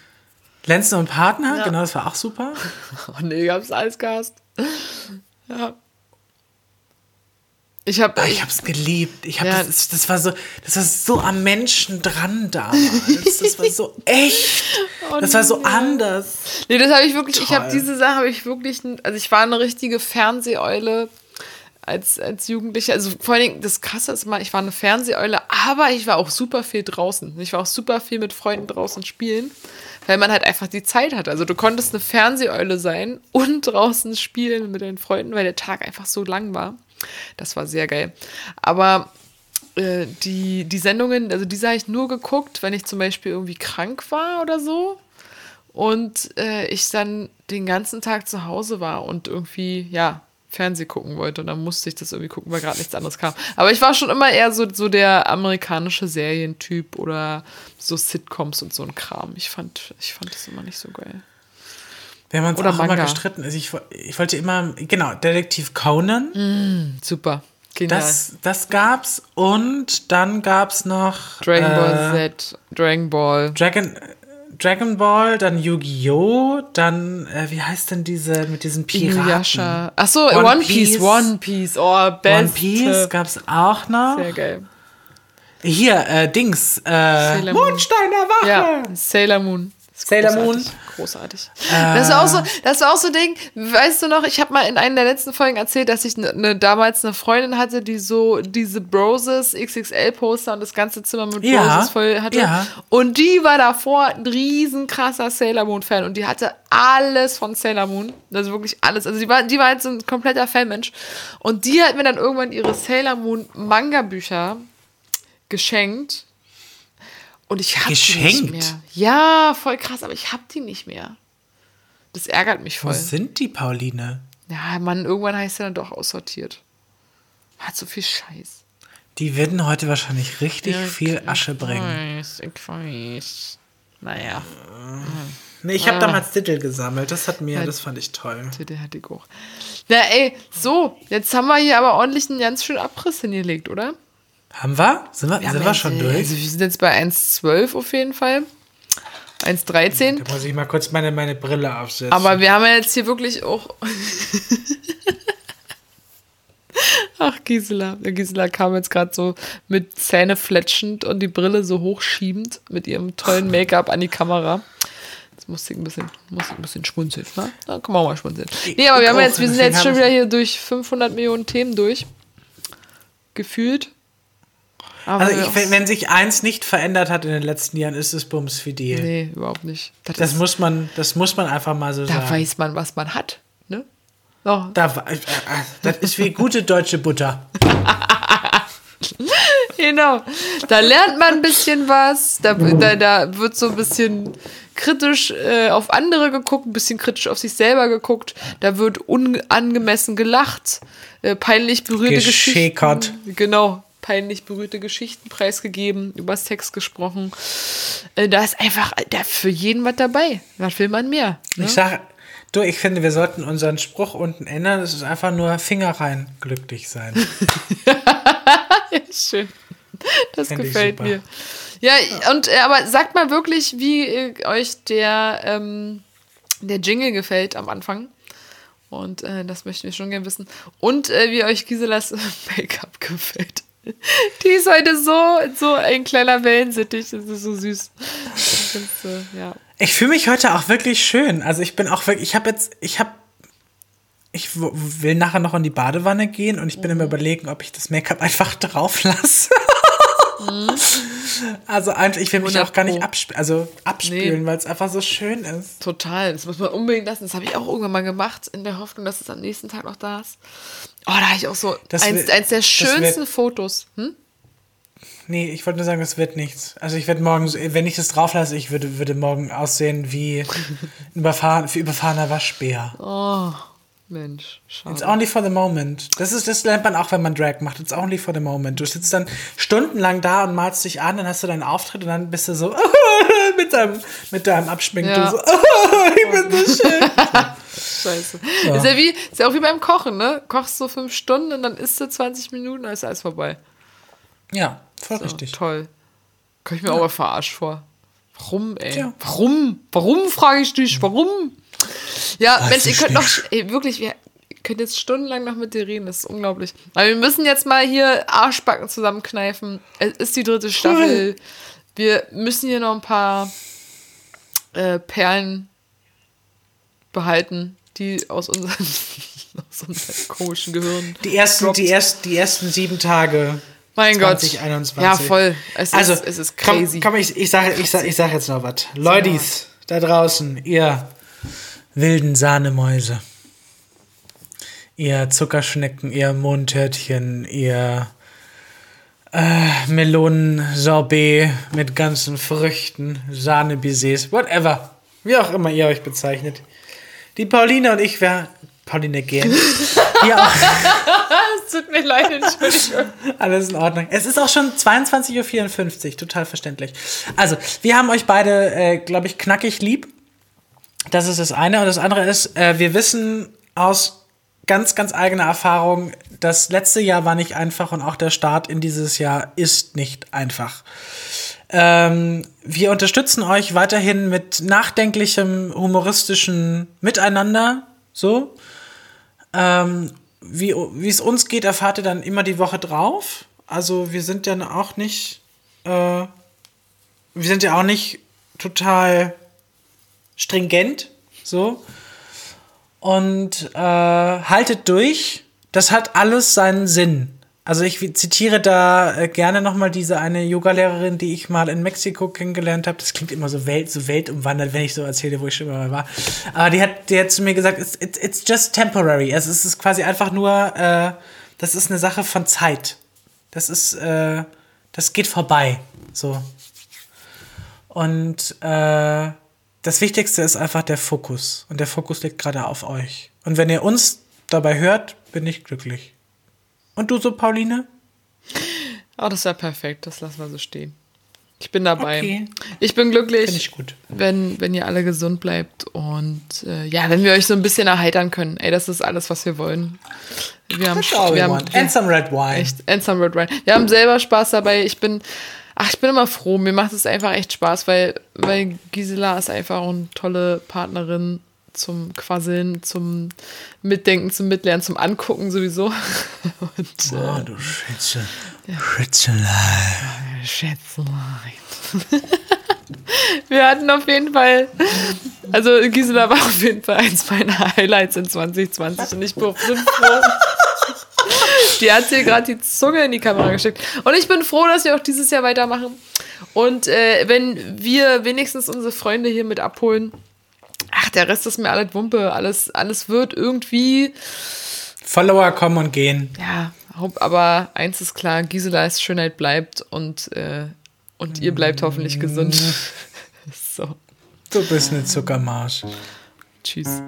Lenzen und Partner, Ja. genau, das war auch super. Oh nee, gab's alles Gast. Ja. Ich hab, Ah, ich hab's geliebt. Ich hab Ja. das, das war so, das war so am Menschen dran damals. Das war so echt. Das war so anders. Nee, das habe ich wirklich, ich habe Toll. diese Sache habe ich wirklich, also ich war eine richtige Fernseheule als, als Jugendliche. Also vor allen Dingen, das Krasse ist mal, ich war eine Fernseheule, aber ich war auch super viel draußen. Ich war auch super viel mit Freunden draußen spielen, weil man halt einfach die Zeit hatte. Also du konntest eine Fernseheule sein und draußen spielen mit deinen Freunden, weil der Tag einfach so lang war. Das war sehr geil. Aber äh, die, die Sendungen, also diese habe ich nur geguckt, wenn ich zum Beispiel irgendwie krank war oder so und äh, ich dann den ganzen Tag zu Hause war und irgendwie, ja, Fernseh gucken wollte. Und dann musste ich das irgendwie gucken, weil gerade nichts anderes kam. Aber ich war schon immer eher so, so der amerikanische Serientyp oder so Sitcoms und so ein Kram. Ich fand, ich fand das immer nicht so geil. Wir haben uns Oder auch immer Manga. gestritten. Also ich, ich wollte immer, genau, Detektiv Conan, Super. Genial. das, das gab's. Und dann gab's noch Dragon äh, Ball Z, Dragon Ball. Dragon, Dragon Ball, dann Yu-Gi-Oh!, dann, äh, wie heißt denn diese mit diesen Piraten? Inuyasha. Achso, One One, Piece. Piece. One Piece. Oh, beste. One Piece gab's auch noch. Sehr geil. Hier, äh, Dings, äh, Moon. Mondstein Erwache. Ja, Sailor Moon. Sailor großartig. Moon. Großartig. Das war auch so, das war auch so ein Ding. Weißt du noch, ich habe mal in einer der letzten Folgen erzählt, dass ich ne, ne, damals eine Freundin hatte, die so diese Broses XXL Poster und das ganze Zimmer mit Ja, Broses voll hatte. ja. Und die war davor ein riesen krasser Sailor Moon Fan und die hatte alles von Sailor Moon, also wirklich alles. Also die war, die war halt so ein kompletter Fanmensch und die hat mir dann irgendwann ihre Sailor Moon Manga Bücher geschenkt. Und ich habe die nicht Geschenkt? mehr. Ja, voll krass, aber ich habe die nicht mehr. Das ärgert mich Wo voll. sind die, Pauline? Ja, Mann, irgendwann heißt er dann doch aussortiert. Hat so viel Scheiß. Die werden heute wahrscheinlich richtig Ja, viel Asche bringen. Ich weiß, ich weiß. Naja, Nee, ich habe damals Titel gesammelt. Das hat mir, Ja. das fand ich toll. der hatte ich auch. Na ey, so, jetzt haben wir hier aber ordentlich einen ganz schönen Abriss hingelegt, oder? Haben wir? Sind wir, sind wir jetzt, schon äh, durch? Also wir sind jetzt bei 1,12 auf jeden Fall. 1,13. Da muss ich mal kurz meine, meine Brille aufsetzen. Aber wir haben ja jetzt hier wirklich auch. Ach, Gisela. Gisela kam jetzt gerade so mit Zähne fletschend und die Brille so hochschiebend mit ihrem tollen Make-up an die Kamera. Jetzt musste ich ein bisschen, musste ich ein bisschen schmunzeln. Ne? Man auch mal schmunzeln. Nee, aber wir, haben jetzt, wir sind jetzt schon wieder hier durch 500 Millionen Themen durch. Gefühlt. Aber also ich, wenn, wenn sich eins nicht verändert hat in den letzten Jahren, ist es Bums Fidel. Nee, überhaupt nicht. Das, Das muss man, das muss man einfach mal so da sagen. weiß man, was man hat. Ne? Oh, Da, äh, äh, das ist wie gute deutsche Butter. Genau. Da lernt man ein bisschen was. Da, da, da wird so ein bisschen, kritisch äh, auf andere geguckt, ein bisschen kritisch auf sich selber geguckt. Da wird unangemessen gelacht, äh, peinlich berührte. Geschichten. Genau, peinlich berührte Geschichten preisgegeben, über Sex gesprochen. Äh, da ist einfach da für jeden was dabei. Was will man mehr? Ne? Ich sag, du, ich finde, wir sollten unseren Spruch unten ändern. Es ist einfach nur Finger rein, glücklich sein. Schön. Das Find gefällt mir. Ja, und äh, aber sagt mal wirklich, wie äh, euch der, ähm, der Jingle gefällt am Anfang. Und äh, das möchten wir schon gerne wissen. Und äh, wie euch Giselas Make-up gefällt. Die ist heute so, so ein kleiner Wellensittich. Das ist so süß. Äh, ja. Ich fühle mich heute auch wirklich schön. Also ich bin auch wirklich, ich habe jetzt, ich habe, ich will nachher noch in die Badewanne gehen und ich bin Mhm. im Überlegen, ob ich das Make-up einfach drauf lasse. Also einfach, ich will mich 100 auch gar nicht absp also abspülen, Nee. weil es einfach so schön ist. Total. Das muss man unbedingt lassen. Das habe ich auch irgendwann mal gemacht, in der Hoffnung, dass es am nächsten Tag noch da ist. Oh, da habe ich auch so Das eins, wird- eins der schönsten wird- Fotos. Hm? Nee, ich wollte nur sagen, das wird nichts. Also ich werde morgen, wenn ich das drauf lasse, ich würde, würde morgen aussehen wie ein überfahren, wie überfahrener Waschbär. Oh, Mensch, It's schade. only for the moment. Das ist, das lernt man auch, wenn man Drag macht. It's only for the moment. Du sitzt dann stundenlang da und malst dich an, dann hast du deinen Auftritt und dann bist du so mit deinem, mit deinem Abschminken. Ja. Du so, ich bin so schön. Scheiße. Ist, ja wie, ist ja auch wie beim Kochen, ne? Kochst so fünf Stunden und dann isst du 20 Minuten, dann ist alles vorbei. Ja, voll So, richtig. Toll. Komm ich mir auch mal verarscht vor. Warum, ey? Warum? Warum, frage ich dich. Warum? Ja, Weiß Mensch, ihr könnt noch, ey, wirklich, wir könnt jetzt stundenlang noch mit dir reden, das ist unglaublich. Aber wir müssen jetzt mal hier Arschbacken zusammenkneifen. Es ist die dritte Staffel. Wir müssen hier noch ein paar äh, Perlen behalten, die aus unseren, aus unseren komischen Gehirn. Die ersten, droppt. die, erst, die ersten sieben Tage. Mein Gott. 2021. Ja, voll. Es Also, ist, es ist crazy. Komm, komm ich, ich sage ich sag, ich sag jetzt noch was. Leutis, da draußen, ihr wilden Sahnemäuse. Ihr Zuckerschnecken, ihr Mondtörtchen, ihr äh, Melonen-Sorbet mit ganzen Früchten, Sahnebisets, whatever. Wie auch immer ihr euch bezeichnet. Die Pauline und ich, wir. Pauline gehen. Wir auch. Es tut mir leid, Entschuldigung. Alles in Ordnung. Es ist auch schon 22.54 Uhr, total verständlich. Also, wir haben euch beide, äh, glaube ich, knackig lieb. Das ist das eine. Und das andere ist, äh, wir wissen aus ganz, ganz eigener Erfahrung, das letzte Jahr war nicht einfach und auch der Start in dieses Jahr ist nicht einfach. Ähm, wir unterstützen euch weiterhin mit nachdenklichem, humoristischen Miteinander. So. Ähm, wie, wie es uns geht, erfahrt ihr dann immer die Woche drauf. Also wir sind ja auch nicht, äh, wir sind ja auch nicht total stringent, so. Und äh, haltet durch. Das hat alles seinen Sinn. Also ich zitiere da äh, gerne nochmal diese eine Yogalehrerin, die ich mal in Mexiko kennengelernt habe. Das klingt immer so, Welt, so weltumwandert, wenn ich so erzähle, wo ich schon mal war. Aber die hat, die hat zu mir gesagt, it's, it's, it's just temporary. Also es ist quasi einfach nur, äh, das ist eine Sache von Zeit. Das ist, äh, das geht vorbei. So. Und äh, das Wichtigste ist einfach der Fokus. Und der Fokus liegt gerade auf euch. Und wenn ihr uns dabei hört, bin ich glücklich. Und du so, Pauline? Oh, das wäre perfekt. Das lassen wir so stehen. Ich bin dabei. Okay. Ich bin glücklich, ich gut. wenn, wenn ihr alle gesund bleibt und äh, ja, wenn wir euch so ein bisschen erheitern können. Ey, das ist alles, was wir wollen. Wir haben, That's all we wir haben want. And some red wine. echt and some red wine. Wir haben selber Spaß dabei. Ich bin, ach, ich bin immer froh. Mir macht es einfach echt Spaß, weil, weil Gisela ist einfach eine tolle Partnerin zum Quasseln, zum Mitdenken, zum Mitlernen, zum Angucken sowieso. Und, äh, Oh, du Schätze. Schätzelein. Schätzelein. Wir hatten auf jeden Fall, also Gisela war auf jeden Fall eins meiner Highlights in 2020 und ich bin froh. Die hat hier gerade die Zunge in die Kamera gesteckt. Und ich bin froh, dass wir auch dieses Jahr weitermachen. Und äh, wenn wir wenigstens unsere Freunde hier mit abholen, ach, der Rest ist mir alles Wumpe. Alles, alles wird irgendwie Follower kommen und gehen. ja, aber eins ist klar, Giselas Schönheit bleibt und, äh, und ihr bleibt hoffentlich gesund. so. Du bist eine Zuckermarsch. Tschüss.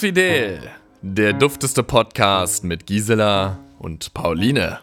Fidel, der dufteste Podcast mit Gisela und Pauline.